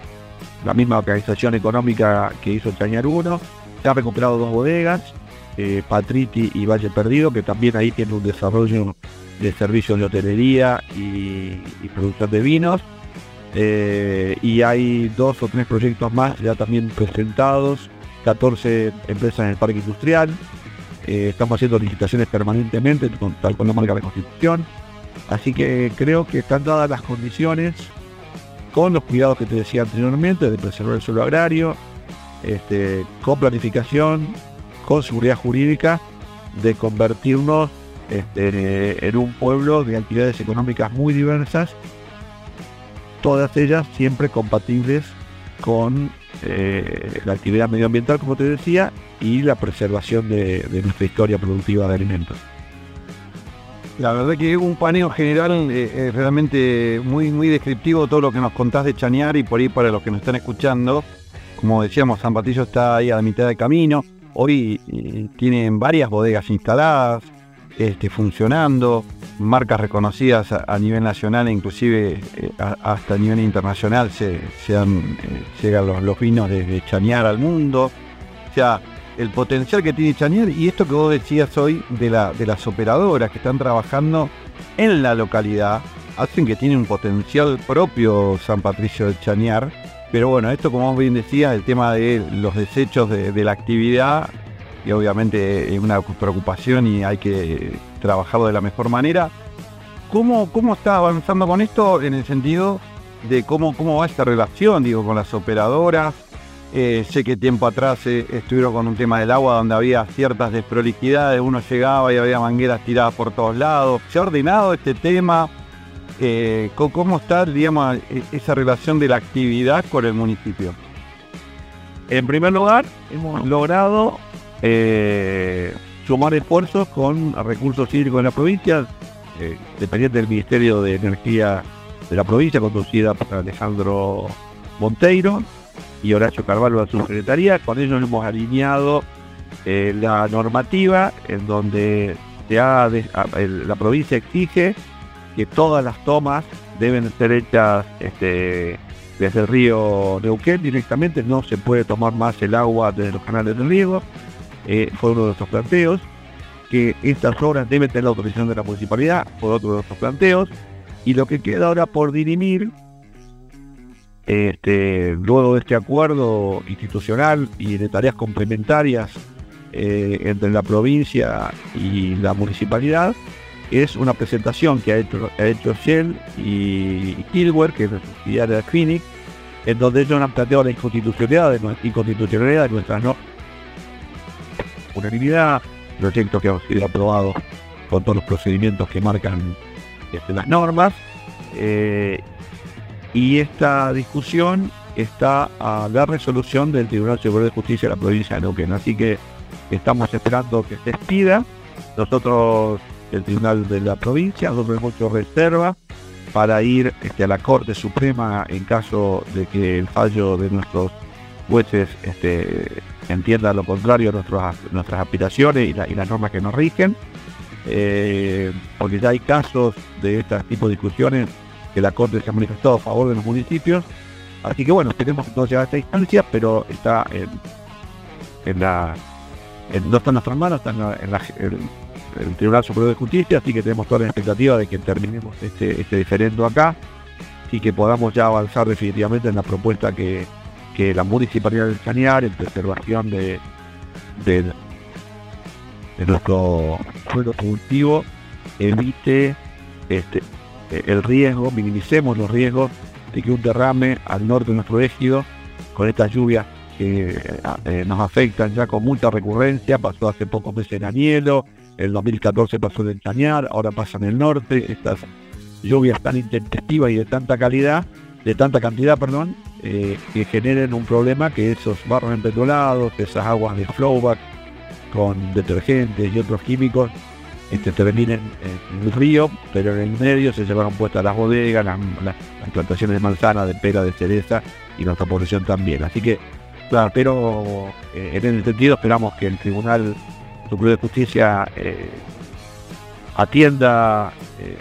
la misma organización económica que hizo Chañar 1. Se han recuperado dos bodegas, eh, Patriti y Valle Perdido, que también ahí tiene un desarrollo de servicios de hotelería y, producción de vinos. Eh, y hay dos o tres proyectos más ya también presentados, 14 empresas en el parque industrial. Eh, estamos haciendo licitaciones permanentemente, con, con la marca de Constitución. Así que creo que están dadas las condiciones con los cuidados que te decía anteriormente de preservar el suelo agrario, este, con planificación, con seguridad jurídica, de convertirnos este, en un pueblo de actividades económicas muy diversas, todas ellas siempre compatibles con eh, la actividad medioambiental, como te decía, y la preservación de nuestra historia productiva de alimentos. La verdad que un paneo general eh, es realmente muy, muy descriptivo todo lo que nos contás de Chanear y por ahí para los que nos están escuchando. Como decíamos, San Patricio está ahí a la mitad del camino. Hoy eh, tienen varias bodegas instaladas, este, funcionando, marcas reconocidas a, nivel nacional e inclusive eh, hasta a nivel internacional se, llegan los, vinos desde Chanear al mundo. O sea, el potencial que tiene Chanier y esto que vos decías hoy de, de las operadoras que están trabajando en la localidad, hacen que tiene un potencial propio San Patricio de Chañar. Pero bueno, esto como bien decías, el tema de los desechos de, la actividad, y obviamente es una preocupación y hay que trabajarlo de la mejor manera. ¿Cómo, cómo está avanzando con esto en el sentido de cómo, cómo va esta relación, digo, con las operadoras? Eh, sé que tiempo atrás eh, estuvieron con un tema del agua donde había ciertas desprolijidades, uno llegaba y había mangueras tiradas por todos lados. ¿Se ha ordenado este tema? Eh, ¿Cómo está, digamos, e, esa relación de la actividad con el municipio? En primer lugar, hemos logrado sumar esfuerzos con recursos hídricos en la provincia, dependiente del Ministerio de Energía de la provincia, conducida por Alejandro Monteiro y Horacio Carvalho a su secretaría. Con ellos hemos alineado eh, la normativa en donde ya la provincia exige que todas las tomas deben ser hechas este, desde el río Neuquén directamente, no se puede tomar más el agua desde los canales de riego. Eh, fue uno de nuestros planteos. Que estas obras deben tener la autorización de la municipalidad, por otro de nuestros planteos. Y lo que queda ahora por dirimir este, luego de este acuerdo institucional y de tareas complementarias eh, entre la provincia y la municipalidad, es una presentación que ha hecho, ha hecho Shell y Kilwer, que es la subsidiaria de Phoenix, en donde ellos han planteado la inconstitucionalidad de, inconstitucionalidad de nuestras normas. Unanimidad, proyecto que ha sido aprobado con todos los procedimientos que marcan este, las normas. Eh, y esta discusión está a la resolución del Tribunal Superior de Justicia de la provincia de Neuquén. Así que estamos esperando que se expida. Nosotros, el Tribunal de la provincia, hemos hecho reserva para ir este, a la Corte Suprema en caso de que el fallo de nuestros jueces este, entienda lo contrario a nuestras, nuestras aspiraciones y, las normas que nos rigen. Eh, porque ya hay casos de este tipo de discusiones que la Corte se ha manifestado a favor de los municipios. Así que bueno, tenemos llegar a esta instancia, pero está en, la. no está en nuestras manos, está en, el, Tribunal Superior de Justicia, así que tenemos toda la expectativa de que terminemos este, este diferendo acá y que podamos ya avanzar definitivamente en la propuesta que, la Municipalidad del Cañar en preservación de, de, nuestro suelo productivo evite este, el riesgo, minimicemos los riesgos de que un derrame al norte de nuestro ejido, con estas lluvias que eh, nos afectan ya con mucha recurrencia, pasó hace pocos meses en Anielo, el 2014 pasó en Chañar, ahora pasa en el norte, estas lluvias tan intempestivas y de tanta calidad, de tanta cantidad, perdón, que generen un problema que esos barros empetrolados, esas aguas de flowback con detergentes y otros químicos este, termina en, el río, pero en el medio se llevaron puestas las bodegas, las, plantaciones de manzana, de pera, de cereza y nuestra población también. Así que, claro, pero eh, en ese sentido esperamos que el Tribunal Superior de Justicia eh, atienda eh,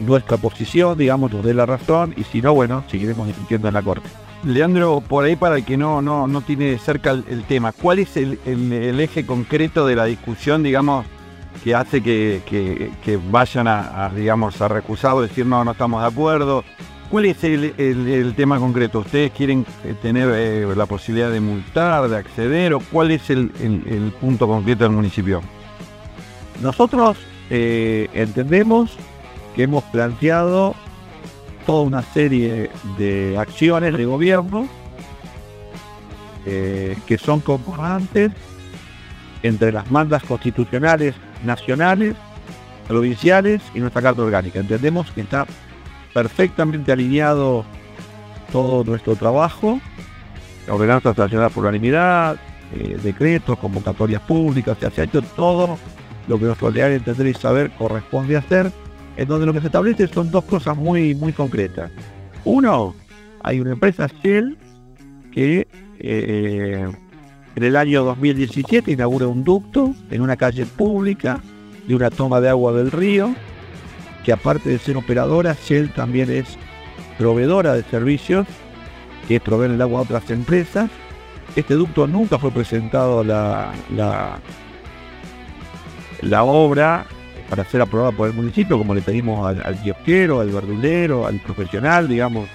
nuestra posición, digamos, nos dé la razón y si no, bueno, seguiremos discutiendo en la Corte. Leandro, por ahí para el que no, no, no tiene cerca el, tema, ¿cuál es el, eje concreto de la discusión, digamos, que hace que, vayan a, digamos, a recusar o decir no, no estamos de acuerdo? ¿Cuál es el, tema concreto? ¿Ustedes quieren eh, tener eh, la posibilidad de multar, de acceder o cuál es el, punto concreto del municipio? Nosotros eh, entendemos que hemos planteado toda una serie de acciones de gobierno que son concordantes entre las mandas constitucionales nacionales, provinciales y nuestra Carta Orgánica. Entendemos que está perfectamente alineado todo nuestro trabajo, la ordenanza nacional por unanimidad, eh, decretos, convocatorias públicas, se ha hecho todo lo que nuestro leal entender y saber corresponde hacer, en donde lo que se establece son dos cosas muy, muy concretas. Uno, hay una empresa Shell que eh, en el año 2017 inaugura un ducto en una calle pública de una toma de agua del río, que aparte de ser operadora, Shell también es proveedora de servicios, que es proveer el agua a otras empresas. Este ducto nunca fue presentado la, la, obra para ser aprobada por el municipio, como le pedimos al, al kiosquero, al verdulero, al profesional, digamos,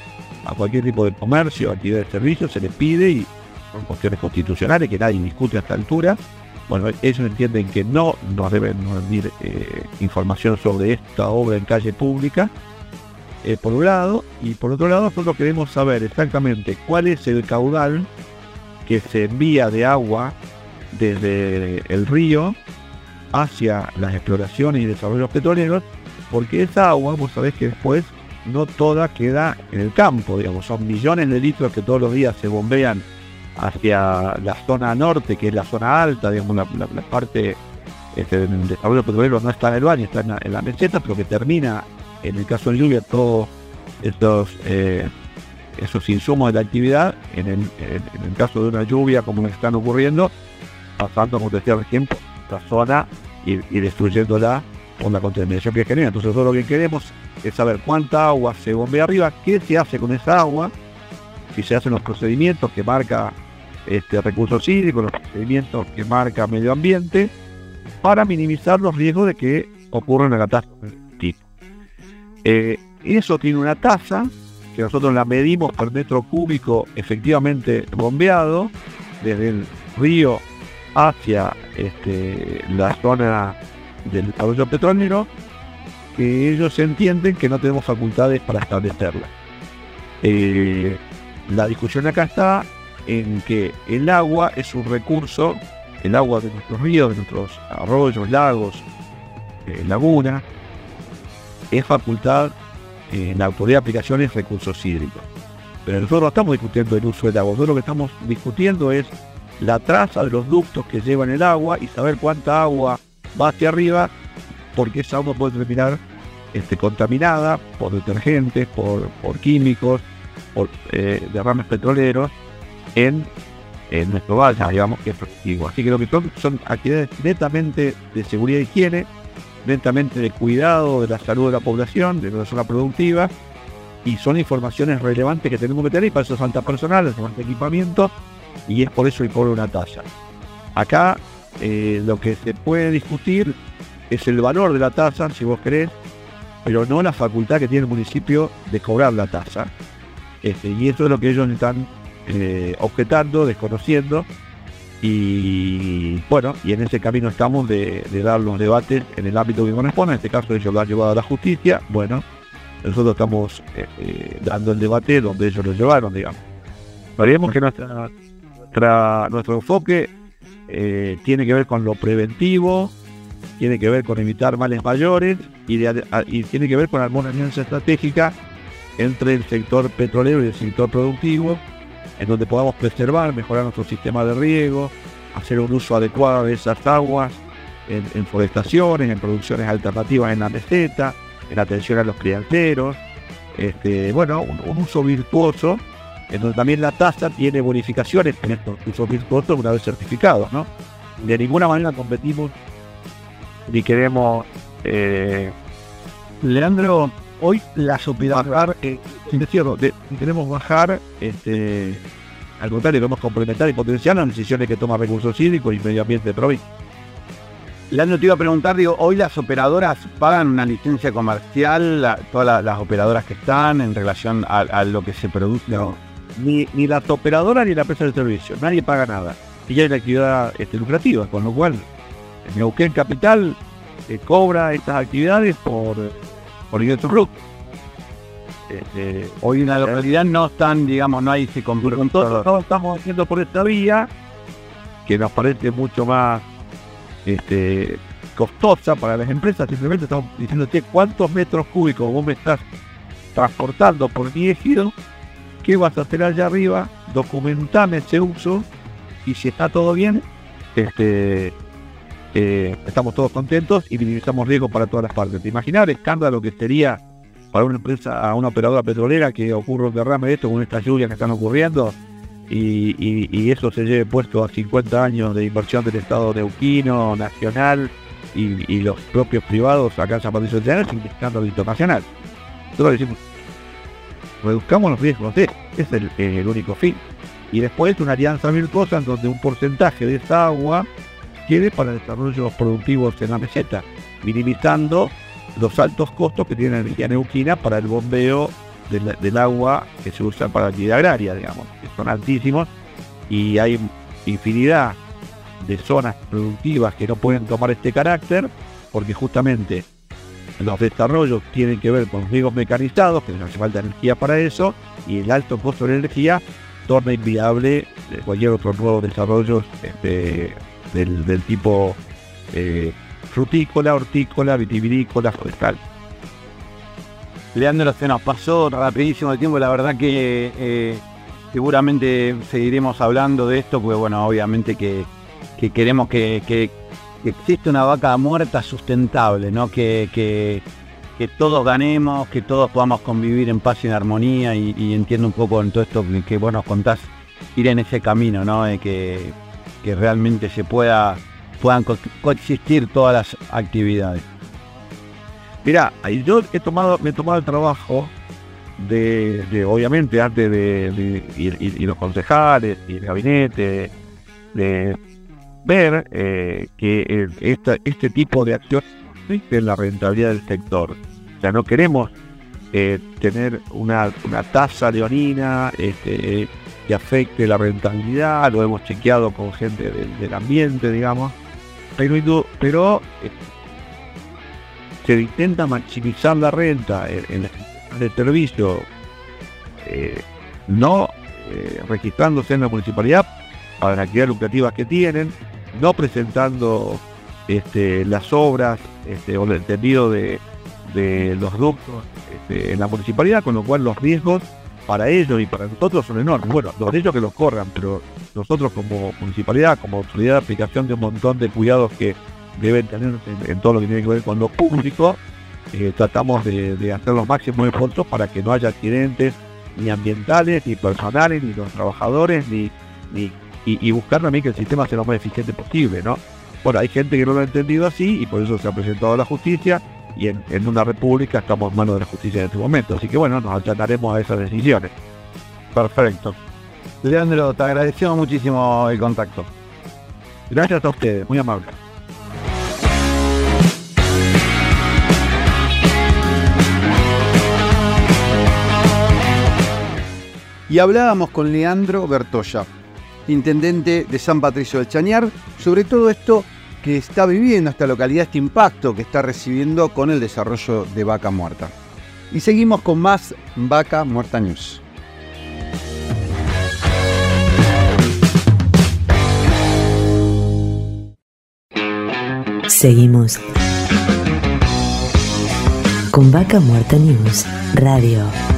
a cualquier tipo de comercio, actividad de servicio, se le pide y son cuestiones constitucionales que nadie discute a esta altura. Bueno, ellos entienden que no nos deben rendir eh, información sobre esta obra en calle pública, eh, por un lado, y por otro lado nosotros queremos saber exactamente cuál es el caudal que se envía de agua desde el río hacia las exploraciones y desarrollos petroleros, porque esa agua, vos sabés que después no toda queda en el campo, digamos, son millones de litros que todos los días se bombean hacia la zona norte, que es la zona alta, digamos, la, parte este, del desarrollo petrolero no está en el baño, está en la, meseta, pero que termina, en el caso de lluvia, todos estos eh, esos insumos de la actividad, en el, caso de una lluvia como están ocurriendo, pasando, como decía recién, por la zona y, destruyéndola con la contaminación que genera. Entonces, todo lo que queremos es saber cuánta agua se bombea arriba, qué se hace con esa agua, si se hacen los procedimientos que marca este, recursos hídricos, los procedimientos que marca medio ambiente, para minimizar los riesgos de que ocurra una catástrofe de este tipo. Eh, eso tiene una tasa que nosotros la medimos por metro cúbico efectivamente bombeado desde el río hacia este, la zona del desarrollo petrolero, que ellos entienden que no tenemos facultades para establecerla. Eh, la discusión acá está en que el agua es un recurso, el agua de nuestros ríos, de nuestros arroyos, lagos, eh, lagunas, es facultad en la autoridad de aplicaciones recursos hídricos. Pero nosotros no estamos discutiendo el uso del agua, nosotros lo que estamos discutiendo es la traza de los ductos que llevan el agua y saber cuánta agua va hacia arriba, porque esa agua puede terminar este, contaminada por detergentes, por, por químicos, por eh, derrames petroleros en, nuestro valle, digamos que es productivo. Así que lo que son, son actividades netamente de seguridad y higiene, netamente de cuidado de la salud de la población, de la zona productiva, y son informaciones relevantes que tenemos que tener y para eso falta personal, falta equipamiento, y es por eso el pobre una tasa. Acá eh, lo que se puede discutir es el valor de la tasa, si vos querés, pero no la facultad que tiene el municipio de cobrar la tasa. Este, y eso es lo que ellos están eh, objetando, desconociendo. Y bueno, y en ese camino estamos de, dar los debates en el ámbito que corresponde. En este caso ellos lo han llevado a la justicia. Bueno, nosotros estamos eh, eh, dando el debate donde ellos lo llevaron, digamos. Creemos que nuestra, nuestro enfoque tiene que ver con lo preventivo, tiene que ver con evitar males mayores y, y tiene que ver con alguna alianza estratégica entre el sector petrolero y el sector productivo, en donde podamos preservar, mejorar nuestro sistema de riego, hacer un uso adecuado de esas aguas, en, forestaciones, en producciones alternativas en la meseta, en atención a los crianteros, este, bueno, un, un uso virtuoso, en donde también la tasa tiene bonificaciones en estos usos virtuosos una vez certificados, ¿no? De ninguna manera competimos ni queremos eh, Leandro, hoy las operadoras. bajar, eh, es cierto, de- queremos bajar, este, al contrario, queremos complementar y potenciar las decisiones que toma recursos hídricos y medio ambiente de provincia. Leandro, te iba a preguntar, digo, hoy las operadoras pagan una licencia comercial, la- todas la- las operadoras que están en relación a, a lo que se produce. No, ni, ni la operadora ni la empresa de servicio, nadie paga nada. Y ya hay una actividad este, lucrativa, con lo cual Neuquén Capital eh, cobra estas actividades por, por bruto. Este, Hoy en la localidad no están, digamos, no hay ese compromiso. Entonces no estamos haciendo por esta vía, que nos parece mucho más este, costosa para las empresas, simplemente estamos diciéndote cuántos metros cúbicos vos me estás transportando por mi ejido, qué vas a hacer allá arriba, documentame ese uso. Y si está todo bien, este, eh, estamos todos contentos y minimizamos riesgos para todas las partes. ¿Te imaginas el escándalo que sería para una empresa, a una operadora petrolera que ocurra un derrame de esto con estas lluvias que están ocurriendo y, eso se lleve puesto a 50 años de inversión del Estado neuquino, nacional y, los propios privados acá en San Patricio de Llanos, es un escándalo internacional. Nosotros decimos, reduzcamos los riesgos, ese es el, el único fin. Y después una alianza virtuosa en donde un porcentaje de esa agua quede para desarrollos productivos en la meseta, minimizando los altos costos que tiene la energía neuquina para el bombeo del, agua que se usa para la actividad agraria, digamos, que son altísimos y hay infinidad de zonas productivas que no pueden tomar este carácter porque justamente los desarrollos tienen que ver con riegos mecanizados, que no hace falta energía para eso, y el alto costo de energía torna inviable cualquier otro nuevo desarrollo este, del, tipo eh, frutícola, hortícola, vitivinícola, forestal. Leandro, se nos pasó rapidísimo el tiempo, la verdad que eh, seguramente seguiremos hablando de esto, porque bueno, obviamente que, que queremos que, que, exista una vaca muerta sustentable, ¿no? Que, todos ganemos, que todos podamos convivir en paz y en armonía, y, entiendo un poco en todo esto que, vos nos contás, ir en ese camino, ¿no? De que, que realmente se pueda puedan co- coexistir todas las actividades. Mirá, yo he tomado, me he tomado el trabajo de, obviamente, antes de, de- y, los concejales y el gabinete, de ver eh, que este tipo de acción es la rentabilidad del sector. O sea, no queremos eh, tener una, una tasa leonina este, afecte la rentabilidad, lo hemos chequeado con gente del, del ambiente, digamos, pero, pero eh, se intenta maximizar la renta en, en de servicio, eh, no eh, registrándose en la municipalidad para las actividades lucrativas que tienen, no presentando este, las obras este, o el tendido de, de los ductos este, en la municipalidad, con lo cual los riesgos para ellos y para nosotros son enormes. Bueno, los de ellos que los corran, pero nosotros como municipalidad, como autoridad de aplicación de un montón de cuidados que deben tener en, todo lo que tiene que ver con lo público, eh, tratamos de, de hacer los máximos esfuerzos para que no haya accidentes ni ambientales, ni personales, ni los trabajadores, ni, ni y, y buscar también que el sistema sea lo más eficiente posible, ¿no? Bueno, hay gente que no lo ha entendido así y por eso se ha presentado a la justicia y en, en una república estamos en manos de la justicia en este momento. Así que bueno, nos achataremos a esas decisiones. Perfecto. Leandro, te agradecemos muchísimo el contacto. Gracias a ustedes, muy amables. Y hablábamos con Leandro Bertoya, intendente de San Patricio del Chañar, sobre todo esto que está viviendo esta localidad, este impacto que está recibiendo con el desarrollo de Vaca Muerta. Y seguimos con más Vaca Muerta News. Seguimos con Vaca Muerta News Radio.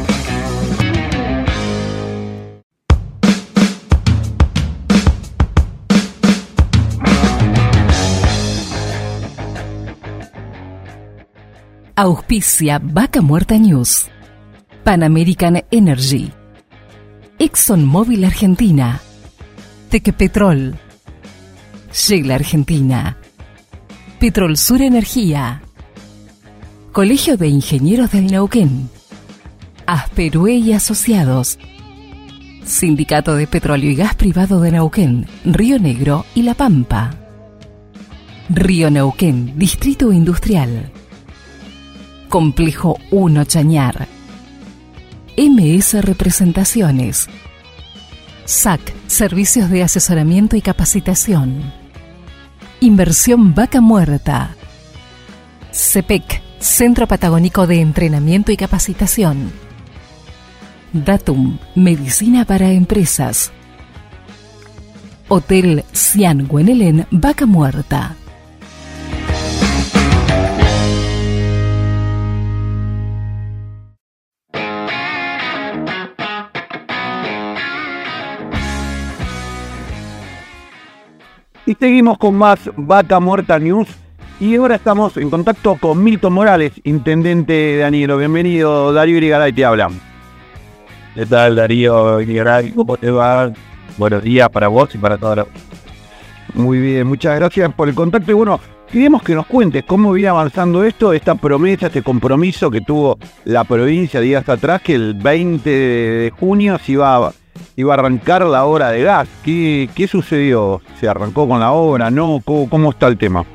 Auspicia Vaca Muerta News. Pan American Energy. ExxonMobil Argentina. Tequepetrol. Shell Argentina. Petrol Sur Energía. Colegio de Ingenieros del Neuquén. Asperue y Asociados. Sindicato de Petróleo y Gas Privado de Neuquén, Río Negro y La Pampa. Río Neuquén, Distrito Industrial. Complejo 1 Chañar. MS Representaciones. SAC, Servicios de Asesoramiento y Capacitación. Inversión Vaca Muerta. CEPEC, Centro Patagónico de Entrenamiento y Capacitación. Datum, Medicina para Empresas. Hotel Cian Guenelén, Vaca Muerta. Y seguimos con más Vaca Muerta News. Y ahora estamos en contacto con Milton Morales, intendente de. Bienvenido, Darío Irigaray te habla. ¿Qué tal, Darío Irigaray? ¿Cómo te va? Buenos días para vos y para toda la... Muy bien, muchas gracias por el contacto. Y bueno, queremos que nos cuentes cómo viene avanzando esto, esta promesa, este compromiso que tuvo la provincia días atrás, que el 20 de junio se iba a iba a arrancar la obra de gas. ¿Qué, qué sucedió? ¿Se arrancó con la obra? ¿No? ¿Cómo, cómo está el tema?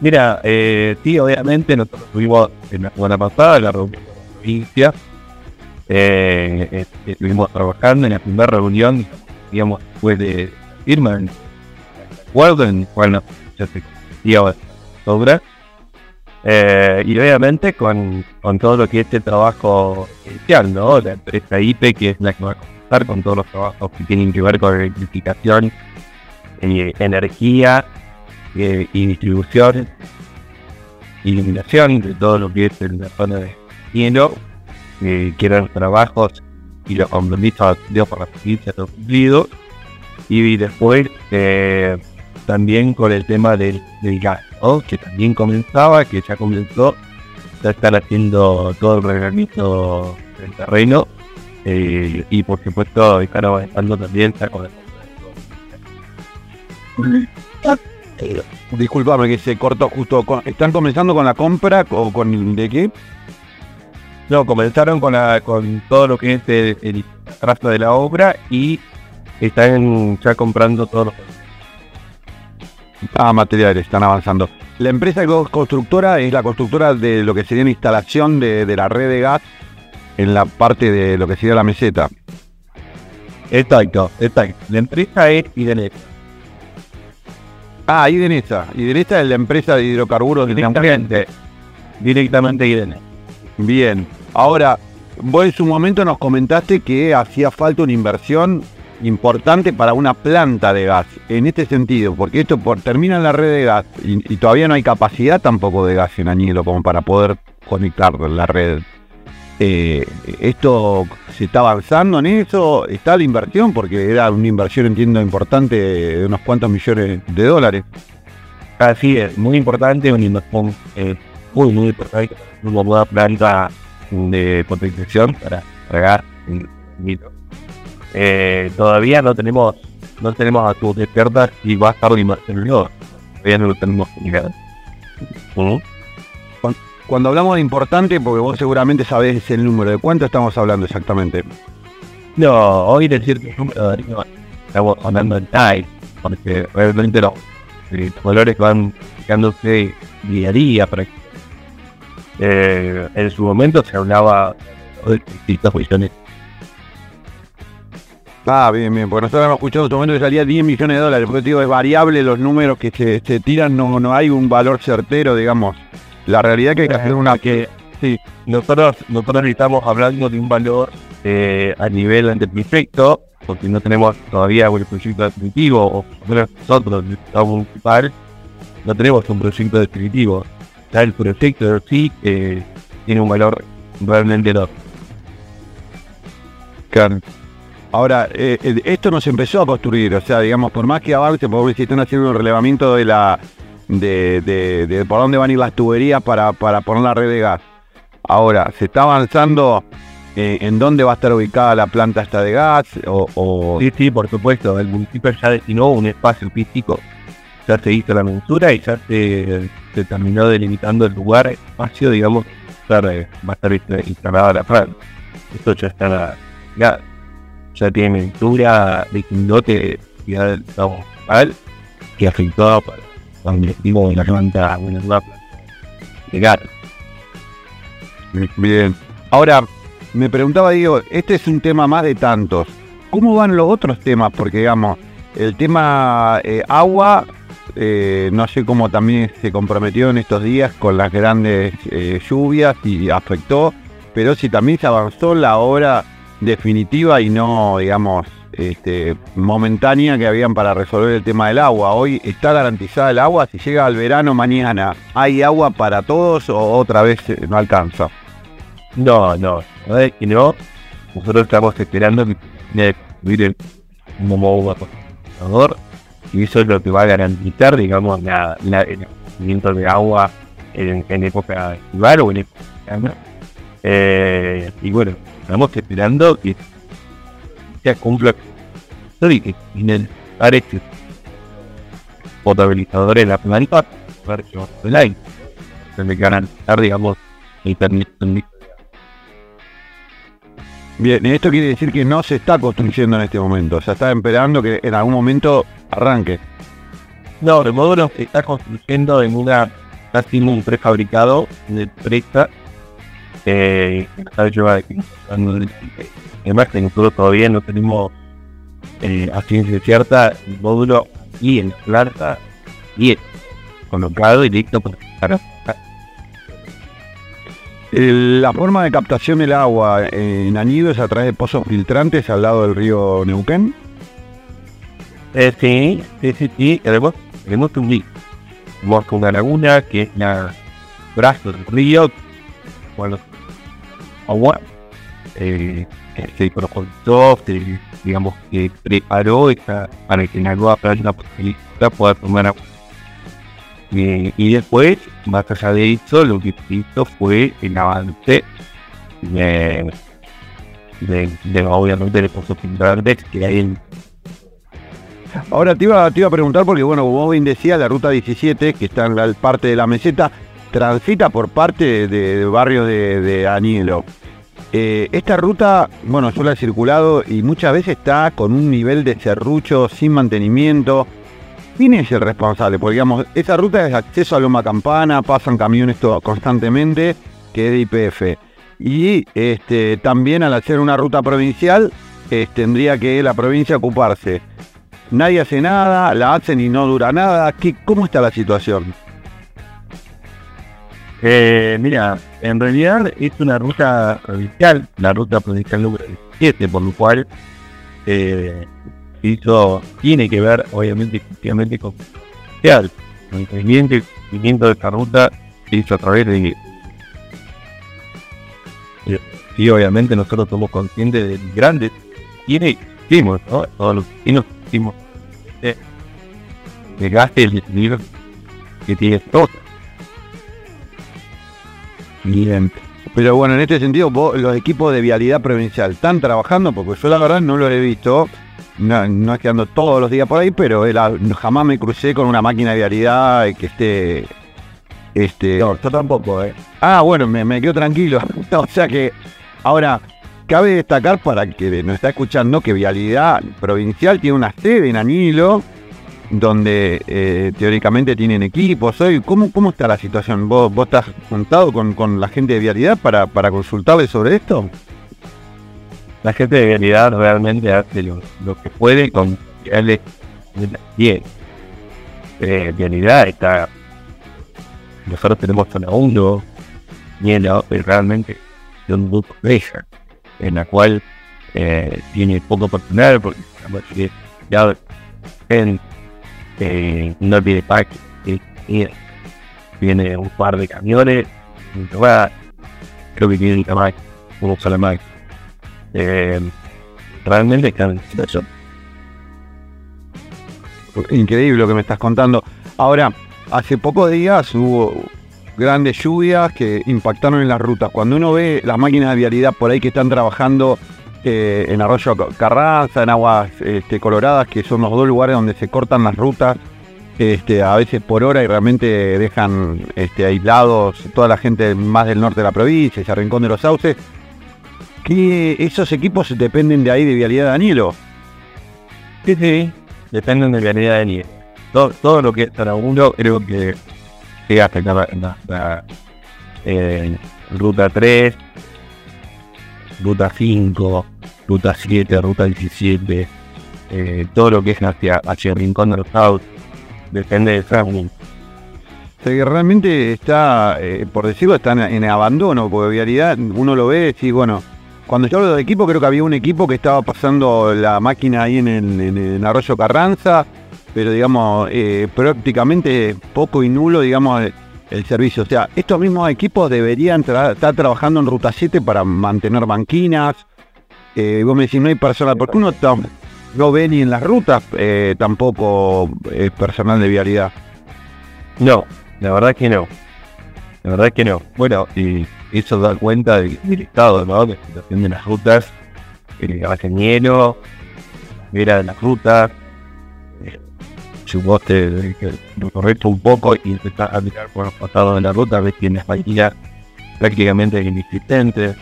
Mira, eh, sí, obviamente nosotros estuvimos en la semana pasada la reunión de la provincia. Eh, eh, estuvimos trabajando en la primera reunión, digamos, después de firma en acuerdo en el cual ya se obra. Eh, y obviamente con, con, todo lo que es este trabajo inicial, ¿no? La empresa IPE, que es la que va a comenzar con todos los trabajos que tienen que ver con electrificación, eh, energía eh, y distribución, iluminación de todo lo que es en la zona de hielo, que eran los trabajos y los compromisos de por la provincia cumplidos. Y después también con el tema del, del gas que también comenzaba, que ya comenzó, ya están haciendo todo el reglamento del terreno eh, y por supuesto están avanzando también con el... Disculpame que se cortó justo. ¿Están comenzando con la compra o con de qué? No, comenzaron con la, con todo lo que es el, el de la obra y están ya comprando todos los Ah, materiales, están avanzando. La empresa constructora es la constructora de lo que sería la instalación de, la red de gas en la parte de lo que sería la meseta. Exacto, exacto. La empresa es Idenesa. Ah, Idenesa. Idenesa es la empresa de hidrocarburos directamente. Directamente Idenesa. Bien. Ahora, vos en su momento nos comentaste que hacía falta una inversión importante para una planta de gas, en este sentido, porque esto por, termina la red de gas y, todavía no hay capacidad tampoco de gas en Añelo como para poder conectar la red. Eh, ¿Esto se está avanzando en eso? ¿Está la inversión? Porque era una inversión, entiendo, importante de unos cuantos millones de dólares. Así es, muy importante, una inversión eh, muy, muy importante, una planta de potenciación para regar en eh, todavía no tenemos no tenemos a tus despiertas y va a estar inversión Todavía no lo tenemos Cuando hablamos de importante, porque vos seguramente sabés el número, ¿de cuánto estamos hablando exactamente? No, hoy decir que el número estamos hablando en time, porque realmente los, los valores van quedándose día a día. Eh, en su momento se hablaba de distintas millones Ah, bien, bien, porque nosotros hemos escuchado en momento que salía 10 millones de dólares, porque digo, es variable los números que se, tiran, no, no hay un valor certero, digamos. La realidad que hay que hacer una que... Sí, nosotros, nosotros estamos hablando de un valor eh, a nivel perfecto, porque no tenemos todavía un proyecto definitivo, o nosotros, Estado municipal, no tenemos un proyecto definitivo. Ya el proyecto sí eh, tiene un valor realmente enorme. Claro. Ahora, eh, eh, esto no se empezó a construir, o sea, digamos, por más que avance, por si están haciendo un relevamiento de la, de, de- por dónde van a ir las tuberías para, para poner la red de gas. Ahora, ¿se está avanzando eh, en dónde va a estar ubicada la planta esta de gas? O, Sí, sí, por supuesto. El municipio ya destinó un espacio físico. Ya se hizo la mensura y ya se, se terminó delimitando el lugar, el espacio, digamos, va a estar inst- instalada la planta. Esto ya está, ya, ya tiene mensura de quindote del Estado municipal que afectó para donde digo la planta, de gas. Bien. Ahora, me preguntaba, digo, este es un tema más de tantos. ¿Cómo van los otros temas? Porque, digamos, el tema eh, agua, eh, no sé cómo también se comprometió en estos días con las grandes eh, lluvias y afectó, pero si también se avanzó la hora definitiva y no, digamos, este, momentánea que habían para resolver el tema del agua. Hoy está garantizada el agua, si llega al verano mañana, ¿hay agua para todos o otra vez eh, no alcanza? No, no, verdad es que no. Nosotros estamos esperando que condensador y eso es lo que va a garantizar, digamos, la, la- el abastecimiento de agua en, en época estival o en época. Eh, y bueno, estamos esperando que se cumpla y que tienen este potabilizadores en la planta para que aire. Tiene que garantizar, digamos, el permiso Bien, esto quiere decir que no se está construyendo en este momento, o sea, está esperando que en algún momento arranque. No, el módulo se está construyendo en una casi un prefabricado de empresa eh. Además que nosotros todavía no tenemos eh, a ciencia cierta el módulo y en la planta y colocado y listo para La forma de captación del agua en Anido es a través de pozos filtrantes al lado del río Neuquén. Eh, sí, sí, sí, sí. Tenemos, tenemos un. Tenemos una laguna que es la brazo del río. Bueno, agua. Eh, propuso, se, digamos que preparó esta, para que la nueva planta posibilidad pueda tomar agua. Eh, y después, más allá de eso, lo que hizo fue el avance de, de, de obviamente de pozos filtrantes que hay en Ahora te iba, a preguntar porque, bueno, como bien decías, la ruta 17, que está en la parte de la meseta, transita por parte de, barrios de, de Anielo. Eh, esta ruta, bueno, yo la he circulado y muchas veces está con un nivel de serrucho sin mantenimiento. ¿Quién es el responsable? Porque, digamos, esa ruta es acceso a Loma Campana, pasan camiones todo, constantemente, que es de IPF. Y este, también al hacer una ruta provincial, tendría que la provincia ocuparse nadie hace nada, la hacen y no dura nada. ¿Qué, ¿Cómo está la situación? Eh, mira, en realidad es una ruta provincial, la ruta provincial número 17, por lo cual eh, eso tiene que ver, obviamente, efectivamente con. El y crecimiento de esta ruta se hizo a través de. eh, Sí, obviamente, nosotros somos conscientes del grande tiene, hicimos, ¿no? Todos los vecinos hicimos de, de gaste el desequilibrio que tiene todo. Bien. Pero bueno, en este sentido, vos, los equipos de vialidad provincial están trabajando, porque yo la verdad no lo he visto. No, no es que ando todos los días por ahí, pero era- jamás me crucé con una máquina de vialidad que esté. Este, No, yo tampoco, ¿eh? Ah, bueno, me, me quedo tranquilo. o sea que, ahora, cabe destacar para el que nos está escuchando que Vialidad Provincial tiene una sede en Anilo, donde eh, teóricamente tienen equipos. Hoy, ¿cómo, ¿Cómo está la situación? ¿Vos, vos estás juntado con, con la gente de Vialidad para, para consultarle sobre esto? La gente de realidad realmente hace lo, lo que puede con bien. Eh, realidad está. Nosotros tenemos zona 1 y realmente es un grupo en la cual eh, tiene poco personal porque la en, eh, no tiene parque, eh, tiene un par de camiones, un creo que tiene un uno sola más. Eh, realmente están en. Increíble lo que me estás contando. Ahora, hace pocos días hubo grandes lluvias que impactaron en las rutas. Cuando uno ve las máquinas de vialidad por ahí que están trabajando eh, en Arroyo Carranza, en Aguas este, Coloradas, que son los dos lugares donde se cortan las rutas, este, a veces por hora y realmente dejan este, aislados toda la gente más del norte de la provincia, ese rincón de los sauces, que esos equipos dependen de ahí de vialidad de Danilo. Sí, sí, dependen de vialidad de Danilo. Todo, todo lo que es para uno creo que llega hasta hasta, eh, ruta 3, ruta 5, ruta 7, ruta 17, eh, todo lo que es hacia, hacia rincón de los depende de Franklin. O realmente está, eh, por decirlo, está en, abandono, porque vialidad uno lo ve y bueno, cuando yo hablo de equipo, creo que había un equipo que estaba pasando la máquina ahí en el Arroyo Carranza, pero digamos, eh, prácticamente poco y nulo, digamos, el, el servicio. O sea, estos mismos equipos deberían tra- estar trabajando en Ruta 7 para mantener banquinas. Eh, vos me decís, no hay personal, porque uno no ve ni en las rutas eh, tampoco eh, personal de vialidad. No, la verdad que no. La verdad que no. Bueno, y eso da cuenta de- del estado ¿no? de la situación de las rutas. Eh, hacen hielo, mira de las rutas. Vos te te recorres un poco y empezás a mirar por los pasados de la ruta, ves que en las máquinas prácticamente inexistentes.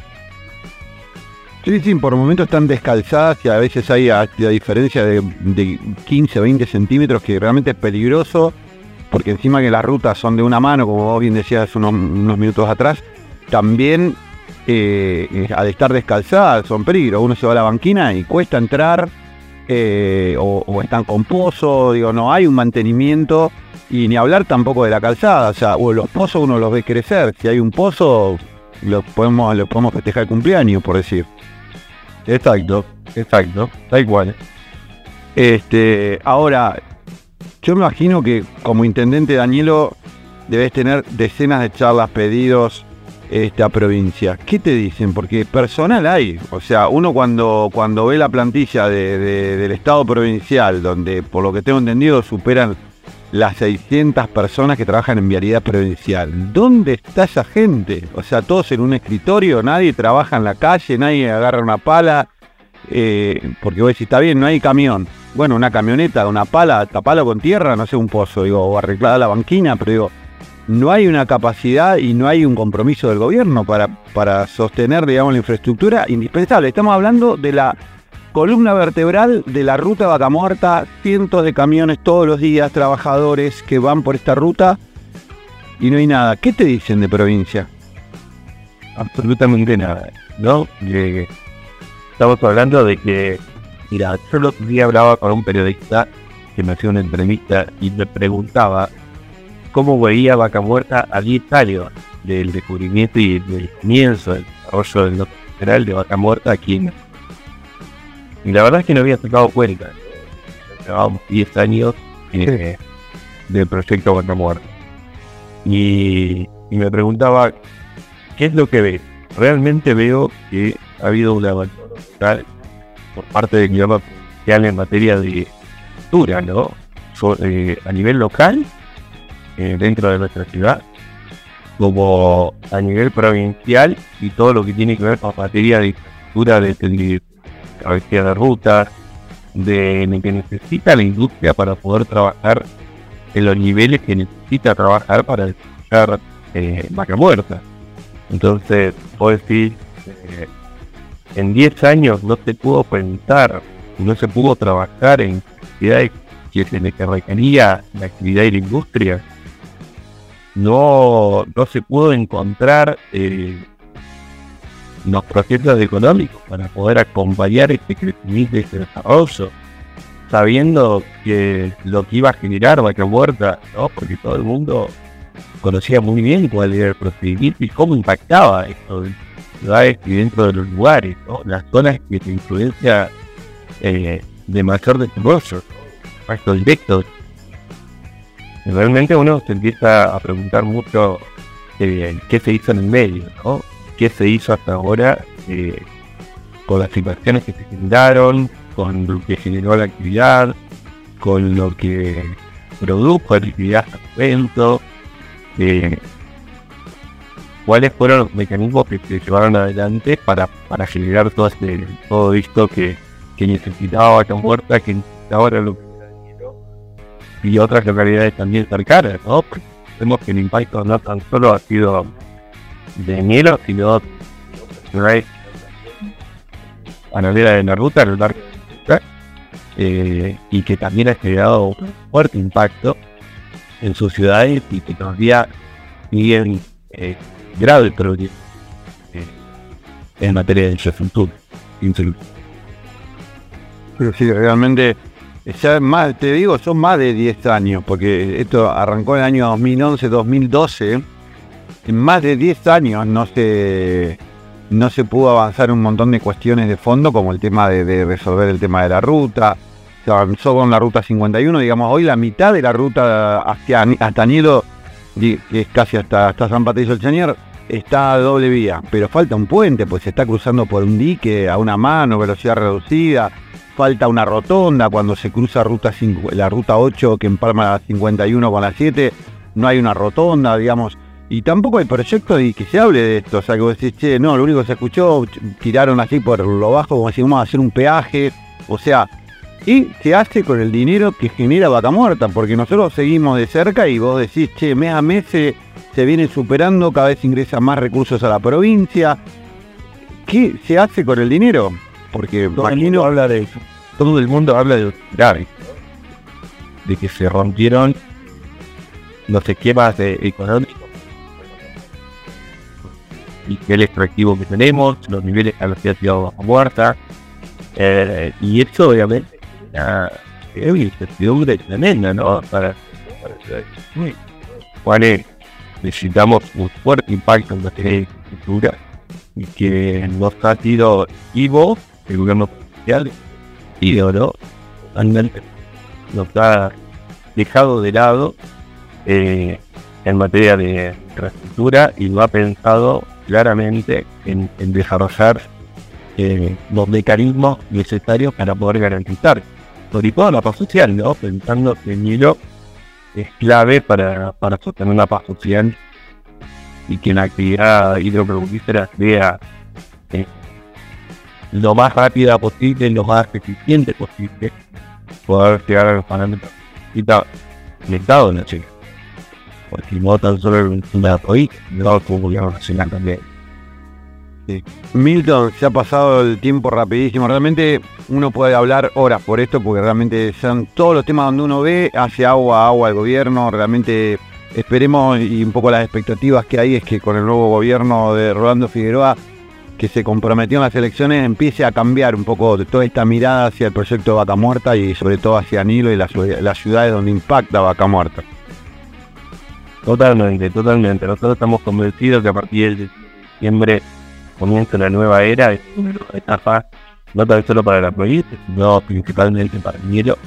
Sí, sí, por momentos están descalzadas y a veces hay a, a diferencia de, de 15 o 20 centímetros que realmente es peligroso, porque encima que las rutas son de una mano, como vos bien decías unos, unos minutos atrás, también eh, al estar descalzadas son peligro. Uno se va a la banquina y cuesta entrar, eh, o, o están con pozo, digo, no hay un mantenimiento, y ni hablar tampoco de la calzada, o sea, o los pozos uno los ve crecer, si hay un pozo, lo podemos, lo podemos festejar el cumpleaños, por decir. Exacto, exacto, tal cual. Este, ahora, yo me imagino que como intendente Danielo debes tener decenas de charlas, pedidos este, a provincia. ¿Qué te dicen? Porque personal hay. O sea, uno cuando, cuando ve la plantilla de- de- del Estado provincial, donde por lo que tengo entendido superan las 600 personas que trabajan en vialidad provincial. ¿Dónde está esa gente? O sea, todos en un escritorio, nadie trabaja en la calle, nadie agarra una pala. eh, porque vos decís, está bien, no hay camión. Bueno, una camioneta, una pala, tapalo con tierra, no sé, un pozo, digo, arreglada la banquina, pero digo, no hay una capacidad y no hay un compromiso del gobierno para, para sostener, digamos, la infraestructura indispensable. Estamos hablando de la columna vertebral de la ruta Vaca Muerta, cientos de camiones todos los días, trabajadores que van por esta ruta y no hay nada. ¿Qué te dicen de provincia? absolutamente nada, ¿no? Eh, estamos hablando de que, mira, yo el otro día hablaba con un periodista que me hacía una entrevista y me preguntaba cómo veía Vaca Muerta a 10 años del descubrimiento y del comienzo del desarrollo del norte federal de Vaca Muerta aquí en Y la verdad es que no había sacado cuenta. Llevábamos 10 años eh, del proyecto Vaca Muerta. Y, y me preguntaba ¿Qué es lo que ves? Realmente veo que ha habido un abandono total por parte del gobierno provincial en materia de cultura, ¿no? So- eh, a nivel local, eh, dentro de nuestra ciudad, como a nivel provincial y todo lo que tiene que ver con materia de infraestructura, de, de cabecera de rutas, de, de que necesita la industria para poder trabajar en los niveles que necesita trabajar para desarrollar eh, vaca muerta. Entonces, vos decís, eh, en 10 años no se pudo pensar, no se pudo trabajar en actividades que se requería la actividad y la industria. No, no se pudo encontrar eh, los procesos económicos para poder acompañar este crecimiento y este desarrollo, sabiendo que lo que iba a generar Vaca Muerta, ¿no? porque todo el mundo conocía muy bien cuál era el procedimiento y cómo impactaba esto en ciudades y dentro de los lugares, las zonas que se influencia eh, de mayor desarrollo, impacto directo. Realmente uno se empieza a preguntar mucho eh, qué se hizo en el medio, ¿no? qué se hizo hasta ahora eh, con las situaciones que se generaron, con lo que generó la actividad, con lo que produjo el hasta evento, eh, cuáles fueron los mecanismos que se llevaron adelante para, para generar todo, este, todo esto que, que necesitaba Vaca Muerta, que necesitaba la localidad de y otras localidades también cercanas, vemos que el impacto no tan solo ha sido de Nielo, sino de paralela de la ruta, a lo y que también ha generado un fuerte impacto en sus ciudades y que todavía siguen eh, graves problemas eh, en materia de infraestructura. Pero sí, realmente, ya más, te digo, son más de 10 años, porque esto arrancó en el año 2011, 2012. En más de 10 años no se, no se pudo avanzar un montón de cuestiones de fondo, como el tema de, resolver el tema de la ruta. Se avanzó con la ruta 51, digamos, hoy la mitad de la ruta hacia, hasta Nido, que es casi hasta, hasta San Patricio del Chañar, está a doble vía, pero falta un puente, pues se está cruzando por un dique a una mano, velocidad reducida, falta una rotonda cuando se cruza ruta la ruta 8 que empalma la 51 con la 7, no hay una rotonda, digamos, y tampoco hay proyecto de que se hable de esto, o sea, que vos decís, che, no, lo único que se escuchó, tiraron así por lo bajo, como si vamos a hacer un peaje, o sea, y se hace con el dinero que genera Vaca Muerta, porque nosotros seguimos de cerca y vos decís, che, mes a mes se viene superando, cada vez ingresan más recursos a la provincia. ¿Qué se hace con el dinero? Porque todo el mundo habla de todo el mundo habla de grave, de que se rompieron los esquemas económicos y el extractivo que tenemos, los niveles a los que ha sido muerta, eh, y esto obviamente es una incertidumbre tremenda, ¿no? Para, para, ¿Cuál es necesitamos un fuerte impacto en de infraestructura y que nos ha sido Ivo, el gobierno social, y de oro, realmente nos ha dejado de lado eh, en materia de infraestructura y lo ha pensado claramente en, desarrollar eh, los mecanismos necesarios para poder garantizar, sobre todo la paz social, ¿no? pensando que el es clave para, para sostener una paz social y que la actividad hidrocarburífera sea eh, lo más rápida posible, lo más eficiente posible, poder llegar a los parámetros el Estado la Chile. Porque no tan solo el país, sino como gobierno nacional también. Milton, se ha pasado el tiempo rapidísimo. Realmente uno puede hablar horas por esto, porque realmente son todos los temas donde uno ve, hace agua, agua el gobierno. Realmente esperemos y un poco las expectativas que hay es que con el nuevo gobierno de Rolando Figueroa, que se comprometió en las elecciones, empiece a cambiar un poco toda esta mirada hacia el proyecto de Vaca Muerta y sobre todo hacia Nilo y las, las ciudades donde impacta Vaca Muerta. Totalmente, totalmente. Nosotros estamos convencidos que a partir de diciembre comienza una nueva era, es una nueva etapa, no tan solo para la provincia, sino principalmente para hielo,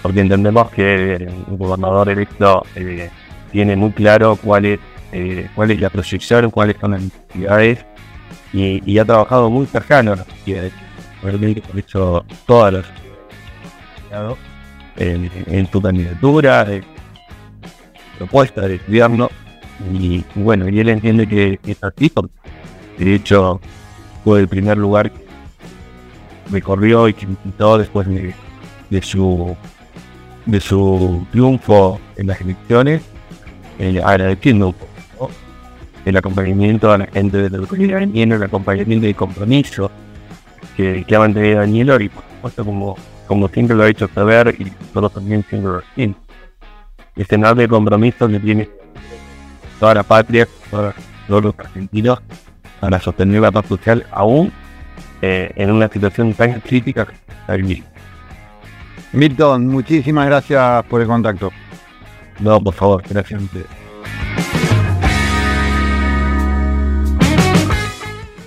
porque entendemos que un gobernador electo eh, tiene muy claro cuál es, eh, cuál es la proyección, cuáles son las necesidades y, ha trabajado muy cercano a las necesidades. Realmente por eso todas las en, en su candidatura, de propuesta de gobierno y bueno, y él entiende que es así de hecho, fue el primer lugar que recorrió y que visitó después de, su de su triunfo en las elecciones, eh, agradeciendo el acompañamiento a la gente de la y el acompañamiento y compromiso que, que ha mantenido Daniel y por supuesto como, como siempre lo ha hecho saber y nosotros también siempre lo decimos. Ese enorme compromiso que tiene toda la patria, todos los argentinos para sostener la paz social aún eh, en una situación tan crítica Milton, muchísimas gracias por el contacto. No, por favor, gracias a ustedes.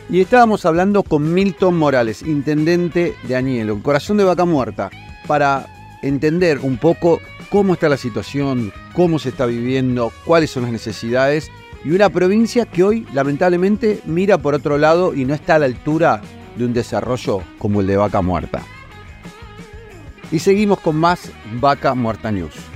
Y estábamos hablando con Milton Morales, intendente de Añelo, corazón de vaca muerta, para entender un poco cómo está la situación, cómo se está viviendo, cuáles son las necesidades y una provincia que hoy lamentablemente mira por otro lado y no está a la altura de un desarrollo como el de Vaca Muerta. Y seguimos con más Vaca Muerta News.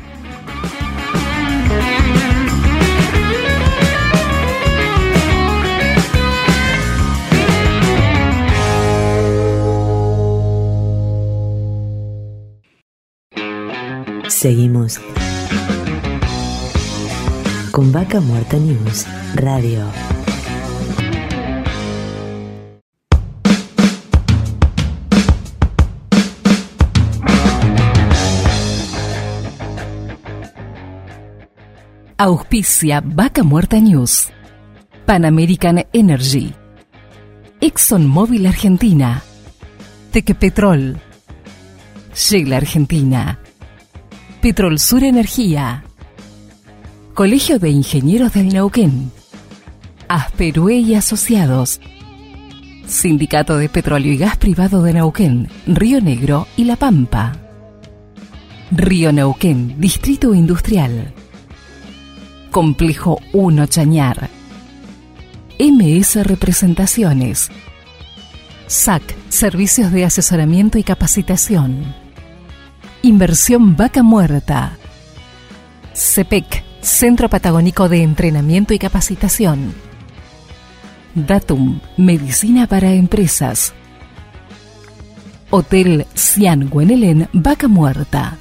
Seguimos con Vaca Muerta News Radio. Auspicia Vaca Muerta News. Pan American Energy. ExxonMobil Argentina. Tequepetrol. Shell Argentina. Petrol Sur Energía. Colegio de Ingenieros del Neuquén. Asperue y Asociados. Sindicato de Petróleo y Gas Privado de Neuquén, Río Negro y La Pampa. Río Neuquén, Distrito Industrial. Complejo 1 Chañar. MS Representaciones. SAC, Servicios de Asesoramiento y Capacitación. Inversión Vaca Muerta. CEPEC, Centro Patagónico de Entrenamiento y Capacitación. Datum, Medicina para Empresas. Hotel Cian Guenelén, Vaca Muerta.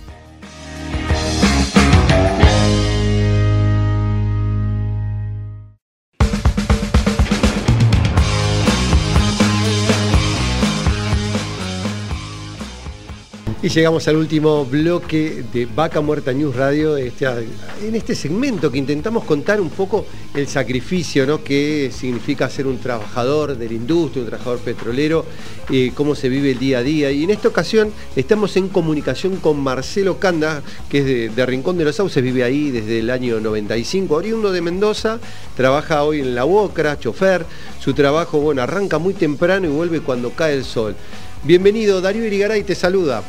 Y llegamos al último bloque de Vaca Muerta News Radio, este, en este segmento que intentamos contar un poco el sacrificio ¿no? que significa ser un trabajador de la industria, un trabajador petrolero, eh, cómo se vive el día a día. Y en esta ocasión estamos en comunicación con Marcelo Canda, que es de, Rincón de los Sauces, vive ahí desde el año 95, oriundo de Mendoza, trabaja hoy en la Bocra, chofer. Su trabajo, bueno, arranca muy temprano y vuelve cuando cae el sol. Bienvenido, Darío Irigaray te saluda.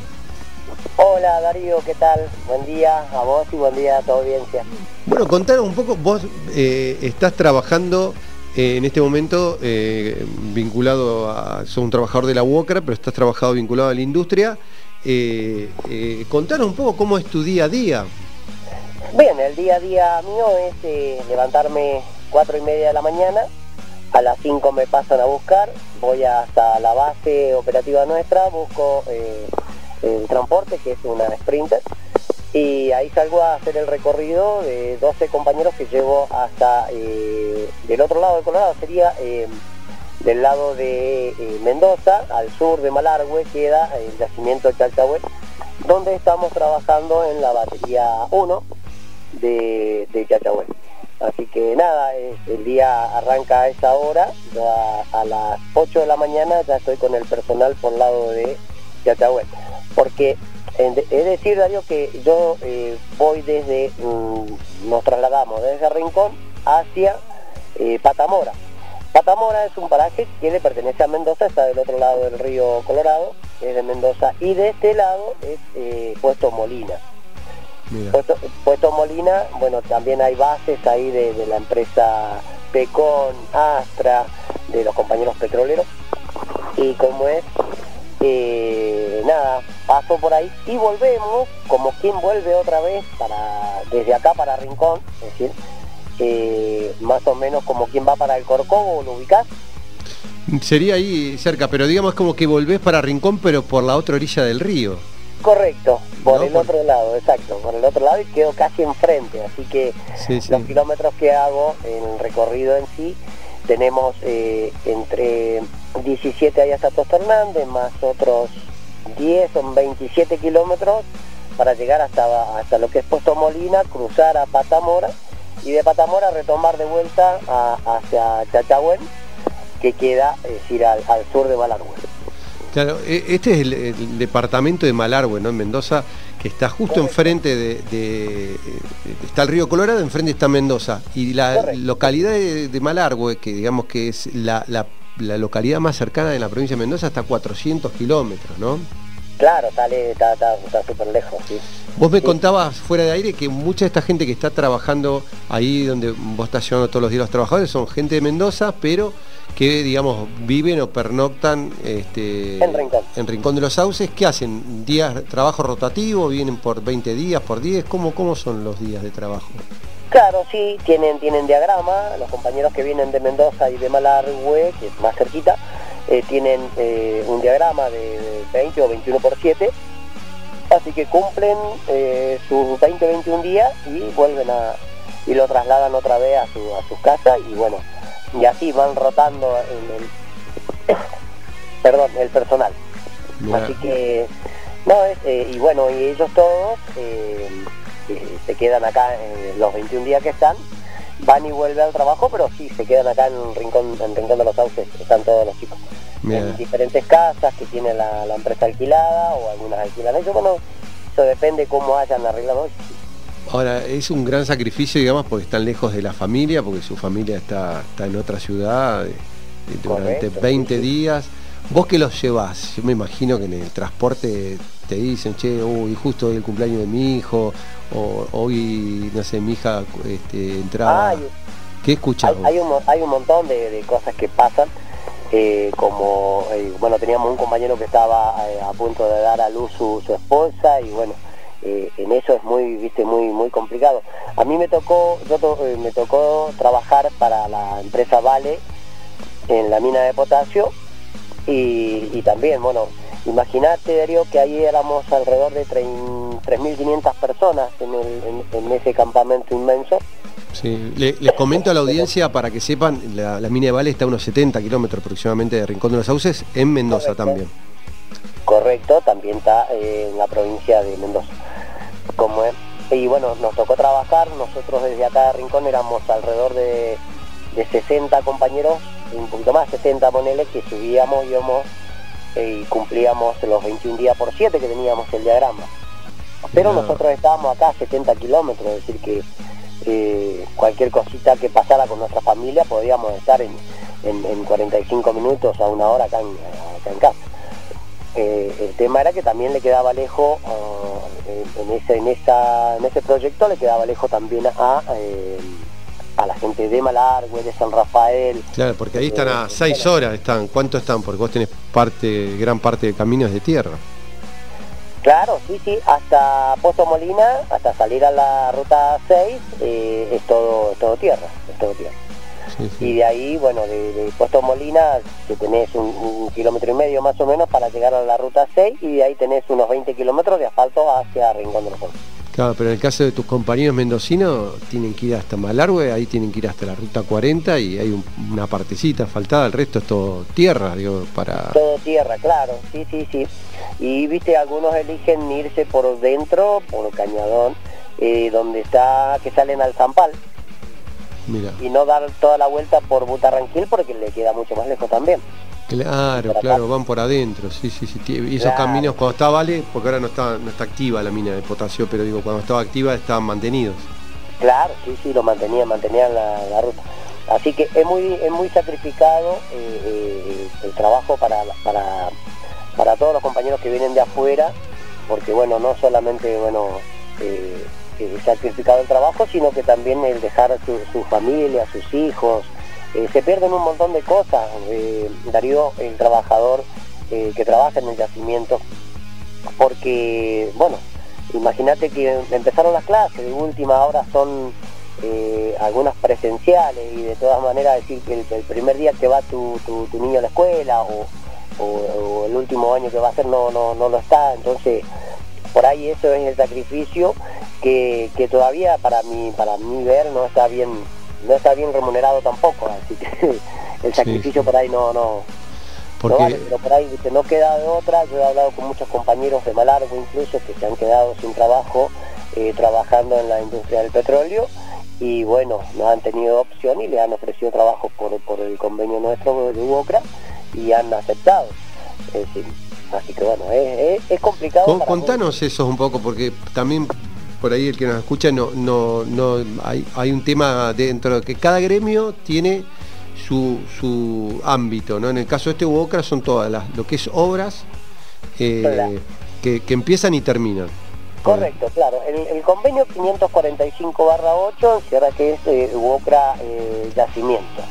Hola Darío, ¿qué tal? Buen día a vos y buen día a tu audiencia. Bueno, contanos un poco, vos eh, estás trabajando eh, en este momento eh, vinculado a, sos un trabajador de la UOCRA, pero estás trabajado vinculado a la industria. Contanos un poco cómo es tu día a día. Bien, el día a día mío es levantarme cuatro y media de la mañana, a las 5 me pasan a buscar, voy hasta la base operativa nuestra, busco el transporte, que es una Sprinter, y ahí salgo a hacer el recorrido de 12 compañeros que llevo hasta eh, del otro lado de Colorado, sería eh, del lado de eh, Mendoza, al sur de Malargüe, queda el yacimiento de Chalchahuel, donde estamos trabajando en la batería 1 de, de. Así que nada, el día arranca a esa hora, a, las 8 de la mañana ya estoy con el personal por el lado de Chalchahuel porque es decir, Darío, que yo eh, voy desde, mm, nos trasladamos desde Rincón hacia eh, Patamora. Patamora es un paraje que le pertenece a Mendoza, está del otro lado del río Colorado, es de Mendoza, y de este lado es eh, Puesto Molina. Puesto, Puesto Molina, bueno, también hay bases ahí de, de la empresa Pecon, Astra, de los compañeros petroleros, y como es, eh, nada, paso por ahí y volvemos, como quien vuelve otra vez para desde acá para Rincón, es decir, eh, más o menos como quien va para el Corcovo, ¿lo ubicás? Sería ahí cerca, pero digamos como que volvés para Rincón, pero por la otra orilla del río. Correcto, por No, el por- otro lado, exacto, por el otro lado y quedo casi enfrente, así que Sí, sí. los kilómetros que hago en el recorrido en sí, tenemos eh, entre 17 ahí hasta Tosto Hernández, más otros 10, son 27 kilómetros para llegar hasta, hasta lo que es Puesto Molina, cruzar a Patamora y de Patamora retomar de vuelta a- hacia Chachahuel, que queda, es decir, al, al sur de Malargüe. Claro, e- este es el, el departamento de Malargüe, ¿no? En Mendoza, que está justo enfrente de, de- de- Está el río Colorado, enfrente está Mendoza. Y la Correcto. localidad de, de Malargüe, que digamos que es la, la- la localidad más cercana de la provincia de Mendoza, está a 400 kilómetros, ¿no? Claro, está le- está está- está súper lejos, sí. Vos me Sí. contabas fuera de aire que mucha de esta gente que está trabajando ahí donde vos estás llevando todos los días los trabajadores son gente de Mendoza, pero que digamos viven o pernoctan este, En Rincón. en Rincón de los Sauces. ¿Qué hacen? ¿Días trabajo rotativo? ¿Vienen por 20 días, por 10? ¿Cómo, cómo son los días de trabajo? Claro, sí, tienen, tienen diagrama, los compañeros que vienen de Mendoza y de Malargüe, que es más cerquita, eh, tienen eh, un diagrama de 20 o 21 por 7 Así que cumplen eh, sus 20, 21 días y vuelven a, y lo trasladan otra vez a, su, a sus casas y bueno, y así van rotando el, perdón, el personal. Así que, no, es, y bueno, y ellos todos eh, se quedan acá en los 21 días que están, van y vuelven al trabajo, pero sí, se quedan acá en el rincón, en rincón de los sauces, están todos los chicos. En diferentes casas que tiene la, empresa alquilada o algunas alquilan eso, bueno, eso depende cómo hayan arreglado Ahora, es un gran sacrificio, digamos, porque están lejos de la familia, porque su familia está, está en otra ciudad eh, durante 20 días. ¿Vos que los llevas? Yo me imagino que en el transporte te dicen, che, uy, justo hoy el cumpleaños de mi hijo, o hoy, no sé, mi hija este, entraba. ¿Qué escuchas? Hay, un, hay un montón de, cosas que pasan. Eh, como, eh, bueno, teníamos un compañero que estaba a punto de dar a luz su, su esposa y bueno, eh, en eso es muy, viste, muy, muy complicado. A mí me tocó, yo eh, me tocó trabajar para la empresa Vale en la mina de potasio y, también, bueno, imagínate Darío que ahí éramos alrededor de 3.500 personas en, ese campamento inmenso. Sí, les comento a la audiencia para que sepan, la, mina de Vale está a unos 70 kilómetros aproximadamente de Rincón de los Sauces, en Mendoza también. Correcto, también está eh, en la provincia de Mendoza. Como es. Y bueno, nos tocó trabajar, nosotros desde acá de Rincón éramos alrededor de, 60 compañeros, un poquito más, 60 poneles que subíamos, íbamos y cumplíamos los 21 días por 7 que teníamos el diagrama. Pero nosotros estábamos acá a 70 kilómetros, es decir que eh, cualquier cosita que pasara con nuestra familia podíamos estar en, 45 minutos a una hora acá en casa. Eh, el tema era que también le quedaba lejos, en, ese, en, esa, en ese proyecto le quedaba lejos también a, eh, a la gente de Malargüe, de San Rafael. Claro, porque ahí están a eh, seis horas, están. ¿cuánto están? Porque vos tenés parte, gran parte de caminos de tierra. Claro, sí, sí, hasta Pozo Molina, hasta salir a la ruta 6, es, todo, es todo tierra, es todo tierra. Y de ahí, bueno, de, Puesto Molina, que tenés un, kilómetro y medio más o menos para llegar a la ruta 6 y de ahí tenés unos 20 kilómetros de asfalto hacia Rincón de los Montes. Claro, pero en el caso de tus compañeros mendocinos, tienen que ir hasta Malargüe, ahí tienen que ir hasta la ruta 40 y hay una partecita faltada, el resto es todo tierra, digo, para... Todo tierra, claro, sí, sí, sí. Y viste, algunos eligen irse por dentro, por Cañadón, eh, donde está, que salen al Zampal, y no dar toda la vuelta por Butarranquil porque le queda mucho más lejos también. Claro, claro, van por adentro, sí, sí, sí. Y esos caminos cuando está Vale, porque ahora no está, no está activa la mina de potasio, pero digo, cuando estaba activa estaban mantenidos. Claro, sí, sí, lo mantenían, mantenían la, ruta. Así que es muy, es muy sacrificado eh, eh, el trabajo para, para, para todos los compañeros que vienen de afuera, porque bueno, no solamente, bueno, eh, sacrificado el trabajo, sino que también el dejar a su, familia, a sus hijos. Eh, se pierden un montón de cosas. Eh, Darío, el trabajador eh, que trabaja en el yacimiento, porque, bueno, imagínate que empezaron las clases, de última hora son algunas presenciales y de todas maneras decir que el, primer día que va tu, niño a la escuela o, o, el último año que va a ser no, no, no lo está, entonces por ahí eso es el sacrificio que, todavía para mí, para mí ver no está bien, no está bien remunerado tampoco, así que el sacrificio por ahí no, no, porque... pero por ahí no queda de otra, yo he hablado con muchos compañeros de Malargo incluso que se han quedado sin trabajo eh, trabajando en la industria del petróleo y bueno, no han tenido opción y le han ofrecido trabajo por, por el convenio nuestro de UOCRA y han aceptado. Así que bueno, es, complicado. contanos eso un poco, porque también por ahí el que nos escucha no, no, no hay, un tema dentro que cada gremio tiene su, su ámbito, ¿no? En el caso de este UOCRA son todas las, lo que es obras eh, que, empiezan y terminan. Correcto, claro. El, convenio 545 barra 8 cierra que es eh, UOCRA eh, yacimiento.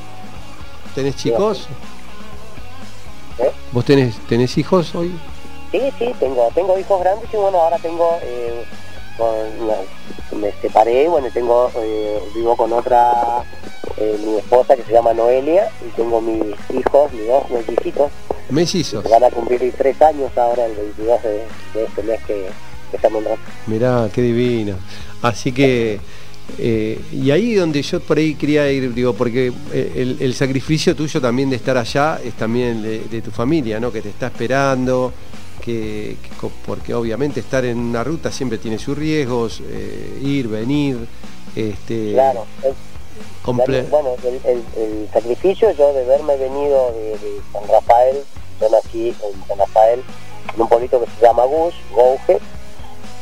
¿Tenés chicos? ¿Eh? ¿Vos tenés, tenés hijos hoy? Sí, sí, tengo, tengo hijos grandes y bueno, ahora tengo, eh, me separé, bueno, tengo, eh, vivo con otra, mi esposa que se llama Noelia y tengo mis hijos, mis dos mellicitos. Mellizos. Van a cumplir tres años ahora, el 22 de, este mes que, estamos en Mirá, qué divino. Así que, eh, y ahí donde yo por ahí quería ir, digo, porque eh, el, sacrificio tuyo también de estar allá es también de, tu familia, ¿no? Que te está esperando, que, porque obviamente estar en una ruta siempre tiene sus riesgos, eh, ir, venir. Este, claro, bueno, el, sacrificio yo de haberme venido de, San Rafael, yo nací en San Rafael, en un pueblito que se llama Gus, Gouge,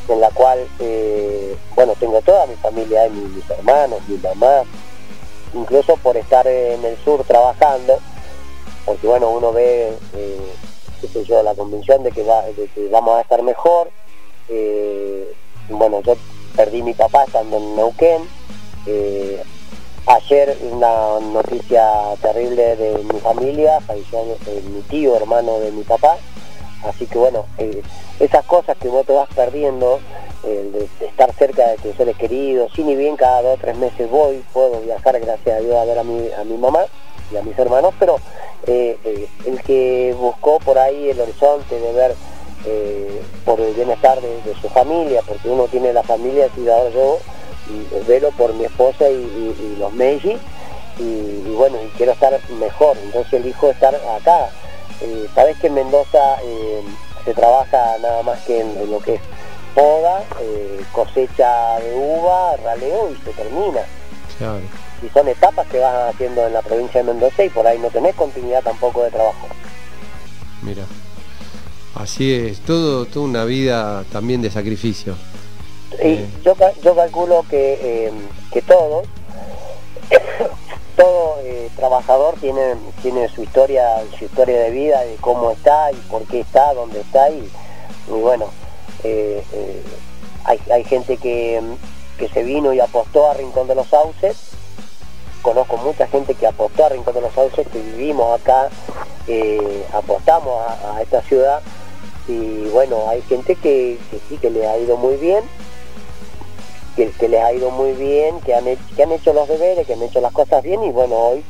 en la cual, eh, bueno, tengo toda mi familia, mis, hermanos, mi mamá, incluso por estar en el sur trabajando, porque bueno, uno ve, eh, qué sé yo, la convicción de que, vamos a estar mejor. Eh, bueno, yo perdí mi papá estando en Neuquén. ayer una noticia terrible de mi familia, falleció mi tío, hermano de mi papá. Así que bueno, esas cosas que vos te vas perdiendo, de, estar cerca de tus seres queridos, sí ni bien cada dos o tres meses voy, puedo viajar gracias a Dios a ver a mi, a mi mamá y a mis hermanos, pero eh, eh, el que buscó por ahí el horizonte de ver eh, por el bienestar de, su familia, porque uno tiene la familia, y ahora yo velo por mi esposa y, los Meiji, y, bueno, y quiero estar mejor, entonces elijo estar acá. Sabes que en Mendoza se trabaja nada más que en, lo que es poda, cosecha de uva, raleo y se termina. Y son etapas que vas haciendo en la provincia de Mendoza y por ahí no tenés continuidad tampoco de trabajo. Mira, así es, todo, toda una vida también de sacrificio. Y eh. yo, yo calculo que, eh, que todos todo eh, trabajador tiene, tiene su historia, su historia de vida, de cómo está y por qué está, dónde está y, bueno, eh, eh, hay, gente que, se vino y apostó a Rincón de los Sauces, conozco mucha gente que apostó a Rincón de los Sauces, que vivimos acá, apostamos a, esta ciudad. Y bueno, hay gente que, que sí que le ha ido muy bien que, les ha ido muy bien, que que han hecho los deberes, que han hecho las cosas bien. Y bueno, hoy,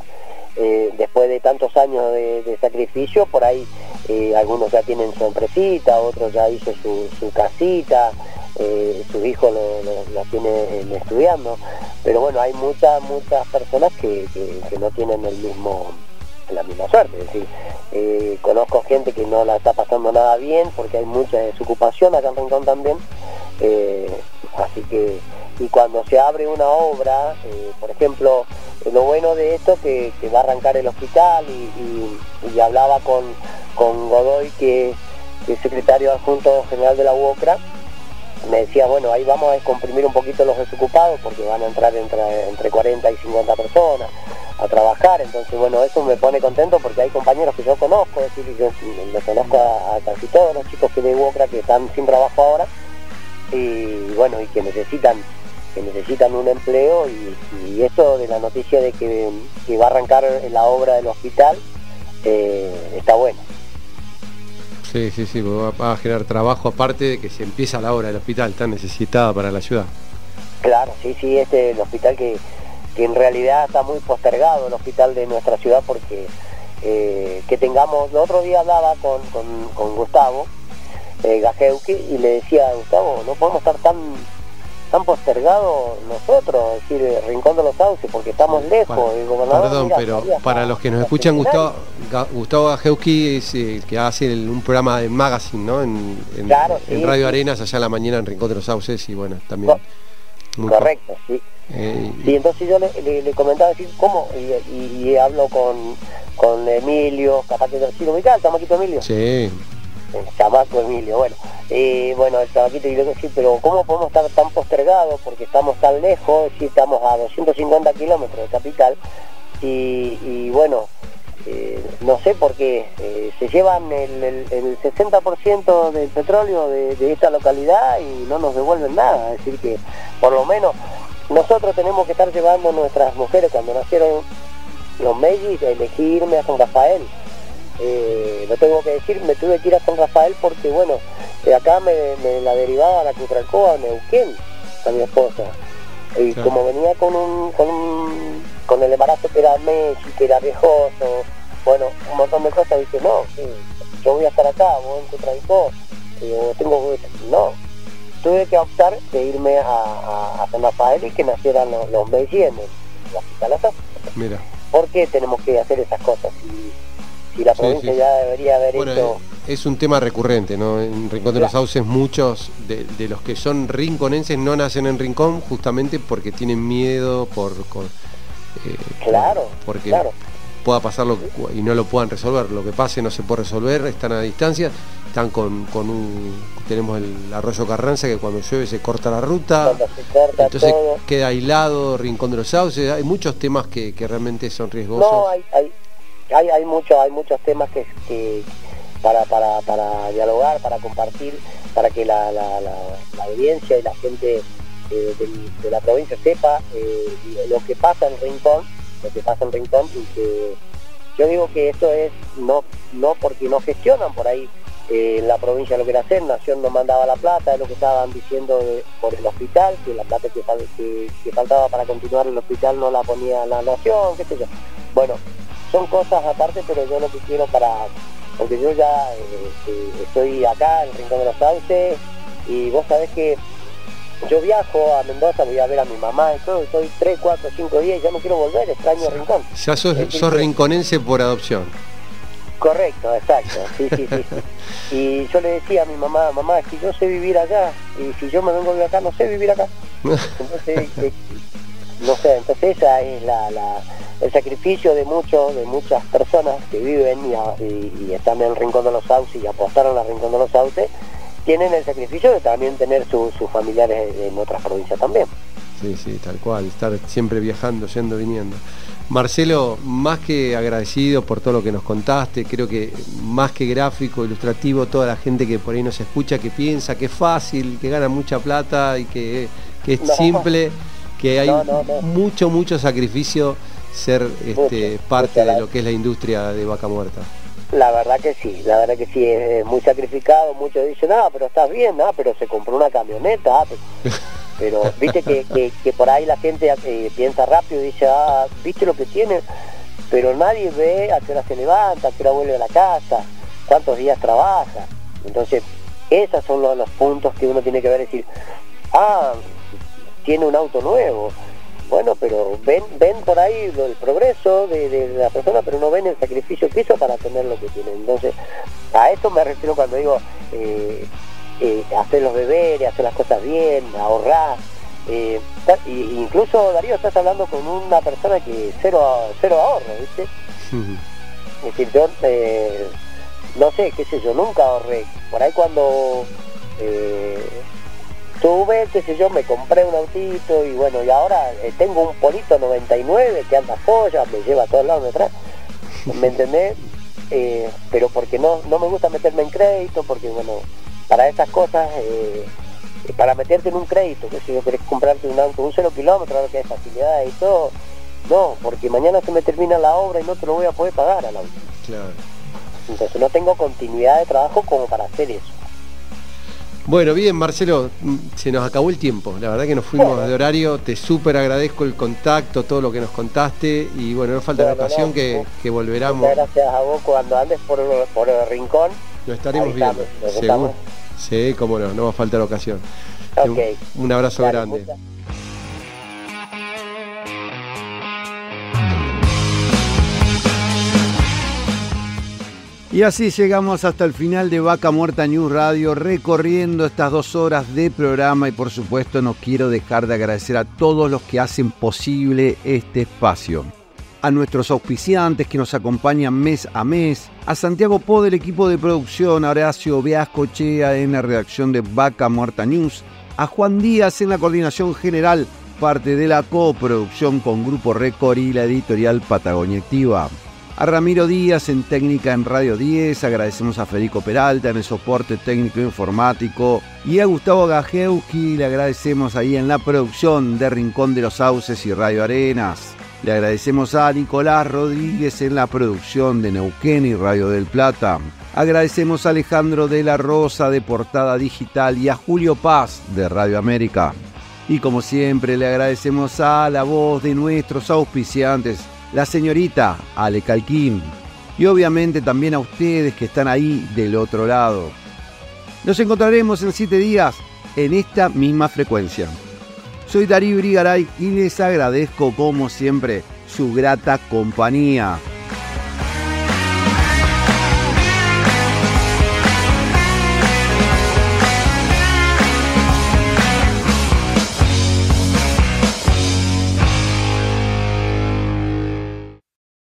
eh, después de tantos años de, sacrificio, por ahí eh, algunos ya tienen su empresita, otros ya hizo su, casita, eh, sus hijos lo, tienen estudiando, pero bueno, hay muchas, muchas personas que, no tienen el mismo la misma suerte, es decir, conozco gente que no la está pasando nada bien porque hay mucha desocupación acá en Rincón también, así que y cuando se abre una obra, eh, por ejemplo, lo bueno de esto que, que va a arrancar el hospital y, hablaba con, con Godoy, que, es secretario adjunto general de la UOCRA, me decía, bueno, ahí vamos a descomprimir un poquito los desocupados porque van a entrar entre, entre 40 y 50 personas a trabajar, entonces bueno, eso me pone contento porque hay compañeros que yo conozco, es decir, yo conozco a, casi todos los chicos que de UOCRA que están sin trabajo ahora y bueno, y que necesitan que necesitan un empleo y, esto de la noticia de que, va a arrancar la obra del hospital eh, está bueno. Sí, sí, sí, va a generar trabajo aparte de que se empieza la obra del hospital tan necesitada para la ciudad. Claro, sí, sí, este es el hospital que, en realidad está muy postergado, el hospital de nuestra ciudad, porque eh, que tengamos, el otro día hablaba con, con, Gustavo eh, y le decía, Gustavo, no podemos estar tan han postergado nosotros, es decir, el Rincón de los Sauces, porque estamos lejos. perdón, pero para los que nos escuchan, Gustavo, Gustavo es el que hace un programa de magazine, ¿no? En, Radio Arenas, allá en la mañana en Rincón de los Sauces, y bueno, también... correcto, sí. Eh, sí, entonces yo le, comentaba decir cómo, y, hablo con, con Emilio, capaz que lo ubicás, el Emilio. Sí, el chamaco Emilio, bueno, eh, bueno, el chamaquito y luego sí, pero ¿cómo podemos estar tan postergados? Porque estamos tan lejos, si estamos a 250 kilómetros de capital, y, bueno, eh, no sé por qué, eh, se llevan el, 60% del petróleo de, esta localidad y no nos devuelven nada, es decir que por lo menos nosotros tenemos que estar llevando nuestras mujeres cuando nacieron los Mellis a elegirme a San Rafael eh, lo tengo que decir, me tuve que ir a San Rafael porque, bueno, de acá me, la derivaba a la Cutralcoa, Neuquén, a mi esposa. Y como venía con un, con un, con el embarazo que era Messi, que era viejoso, bueno, un montón de cosas, dije, no, yo voy a estar acá, voy en Cutralcoa, yo tengo, no, tuve que optar de irme a, a, San Rafael y que nacieran los, los Messi en el Mira. ¿Por qué tenemos que hacer esas cosas? Si, la provincia ya debería haber hecho... Eh, es un tema recurrente, ¿no? En Rincón de los Sauces muchos de, los que son rinconenses no nacen en Rincón justamente porque tienen miedo por... eh, claro, porque claro. pueda pasarlo y no lo puedan resolver. Lo que pase no se puede resolver, están a distancia, están con, con un... Tenemos el arroyo Carranza que cuando llueve se corta la ruta, entonces queda aislado Rincón de los Sauces. Hay muchos temas que, que realmente son riesgosos. No, hay, hay, hay, hay, mucho, hay muchos temas que, que para, para, para dialogar, para compartir, para que la, la, audiencia y la gente eh, de, la provincia sepa eh, lo que pasa en Rincón, lo que pasa en Rincón y que yo digo que esto es no, no porque no gestionan por ahí eh, la provincia lo quiere hacer, Nación no mandaba la plata, es lo que estaban diciendo por el hospital, que la plata que, que, que, faltaba para continuar el hospital no la ponía la Nación, qué sé yo. Bueno, son cosas aparte, pero yo lo que quiero para porque yo ya eh, estoy acá en el Rincón de los Sauces y vos sabés que yo viajo a Mendoza, voy a ver a mi mamá y todo, estoy 3, 4, 5 días ya no quiero volver, extraño Rincón. Ya sos, rinconense por adopción. Correcto, exacto, sí, sí, sí. y yo le decía a mi mamá, mamá, si yo sé vivir allá y si yo me vengo de acá, no sé vivir acá. Entonces, eh, no sé, entonces esa es la el sacrificio de muchos, de muchas personas que viven y, están en el Rincón de los Sauces y apostaron al Rincón de los Sauces, tienen el sacrificio de también tener sus familiares en otras provincias también. Sí, sí, tal cual, estar siempre viajando, yendo, viniendo. Marcelo, más que agradecido por todo lo que nos contaste, creo que más que gráfico, ilustrativo, toda la gente que por ahí nos escucha, que piensa que es fácil, que gana mucha plata y que, es simple, que hay mucho, mucho sacrificio ser este, parte de lo que es la industria de vaca muerta. La verdad que sí, la verdad que sí, es muy sacrificado, muchos dicen, ah, pero estás bien, ah, pero se compró una camioneta, ah, pero, viste que, que, por ahí la gente eh, piensa rápido y dice, ah, viste lo que tiene, pero nadie ve a qué hora se levanta, a qué hora vuelve a la casa, cuántos días trabaja. Entonces, esos son los, los puntos que uno tiene que ver, decir, ah, tiene un auto nuevo, bueno, pero ven, ven por ahí el progreso de, la persona, pero no ven el sacrificio que hizo para tener lo que tiene. Entonces, a esto me refiero cuando digo eh, eh, hacer los deberes, hacer las cosas bien, ahorrar. Eh, incluso Darío estás hablando con una persona que cero cero ahorro, ¿viste? Es decir, yo no sé, qué sé yo, nunca ahorré. Por ahí cuando tuve, qué sé yo, me compré un autito y bueno, y ahora eh, tengo un Polito 99 que anda joya, me lleva a todos lados detrás, ¿me entendés? Eh, pero porque no, no me gusta meterme en crédito, porque bueno, para esas cosas, eh, para meterte en un crédito, que si yo querés comprarte un auto un cero kilómetro, ahora que hay facilidades y todo, no, porque mañana se me termina la obra y no te lo voy a poder pagar al auto. Claro. Entonces no tengo continuidad de trabajo como para hacer eso. Bueno, bien, Marcelo, se nos acabó el tiempo. La verdad que nos fuimos de horario. Te súper agradezco el contacto, todo lo que nos contaste. Y bueno, no falta la ocasión que, que, volveramos. Muchas gracias a vos cuando andes por, por el rincón. Lo estaremos viendo. Seguro. Sí, cómo no, no va a faltar ocasión. Un, abrazo grande. Y así llegamos hasta el final de Vaca Muerta News Radio, recorriendo estas dos horas de programa. Y por supuesto no quiero dejar de agradecer a todos los que hacen posible este espacio. A nuestros auspiciantes que nos acompañan mes a mes, a Santiago Po del equipo de producción, a Horacio Chea en la redacción de Vaca Muerta News, a Juan Díaz en la coordinación general, parte de la coproducción con Grupo Record y la editorial Patagonia Activa a Ramiro Díaz en técnica en Radio 10, agradecemos a Federico Peralta en el soporte técnico informático y a Gustavo Gajewski le agradecemos ahí en la producción de Rincón de los Sauces y Radio Arenas. Le agradecemos a Nicolás Rodríguez en la producción de Neuquén y Radio del Plata. Agradecemos a Alejandro de la Rosa de Portada Digital y a Julio Paz de Radio América. Y como siempre le agradecemos a la voz de nuestros auspiciantes la señorita Ale Calquín y obviamente también a ustedes que están ahí del otro lado. Nos encontraremos en siete días en esta misma frecuencia. Soy Darío Brigaray y les agradezco como siempre su grata compañía.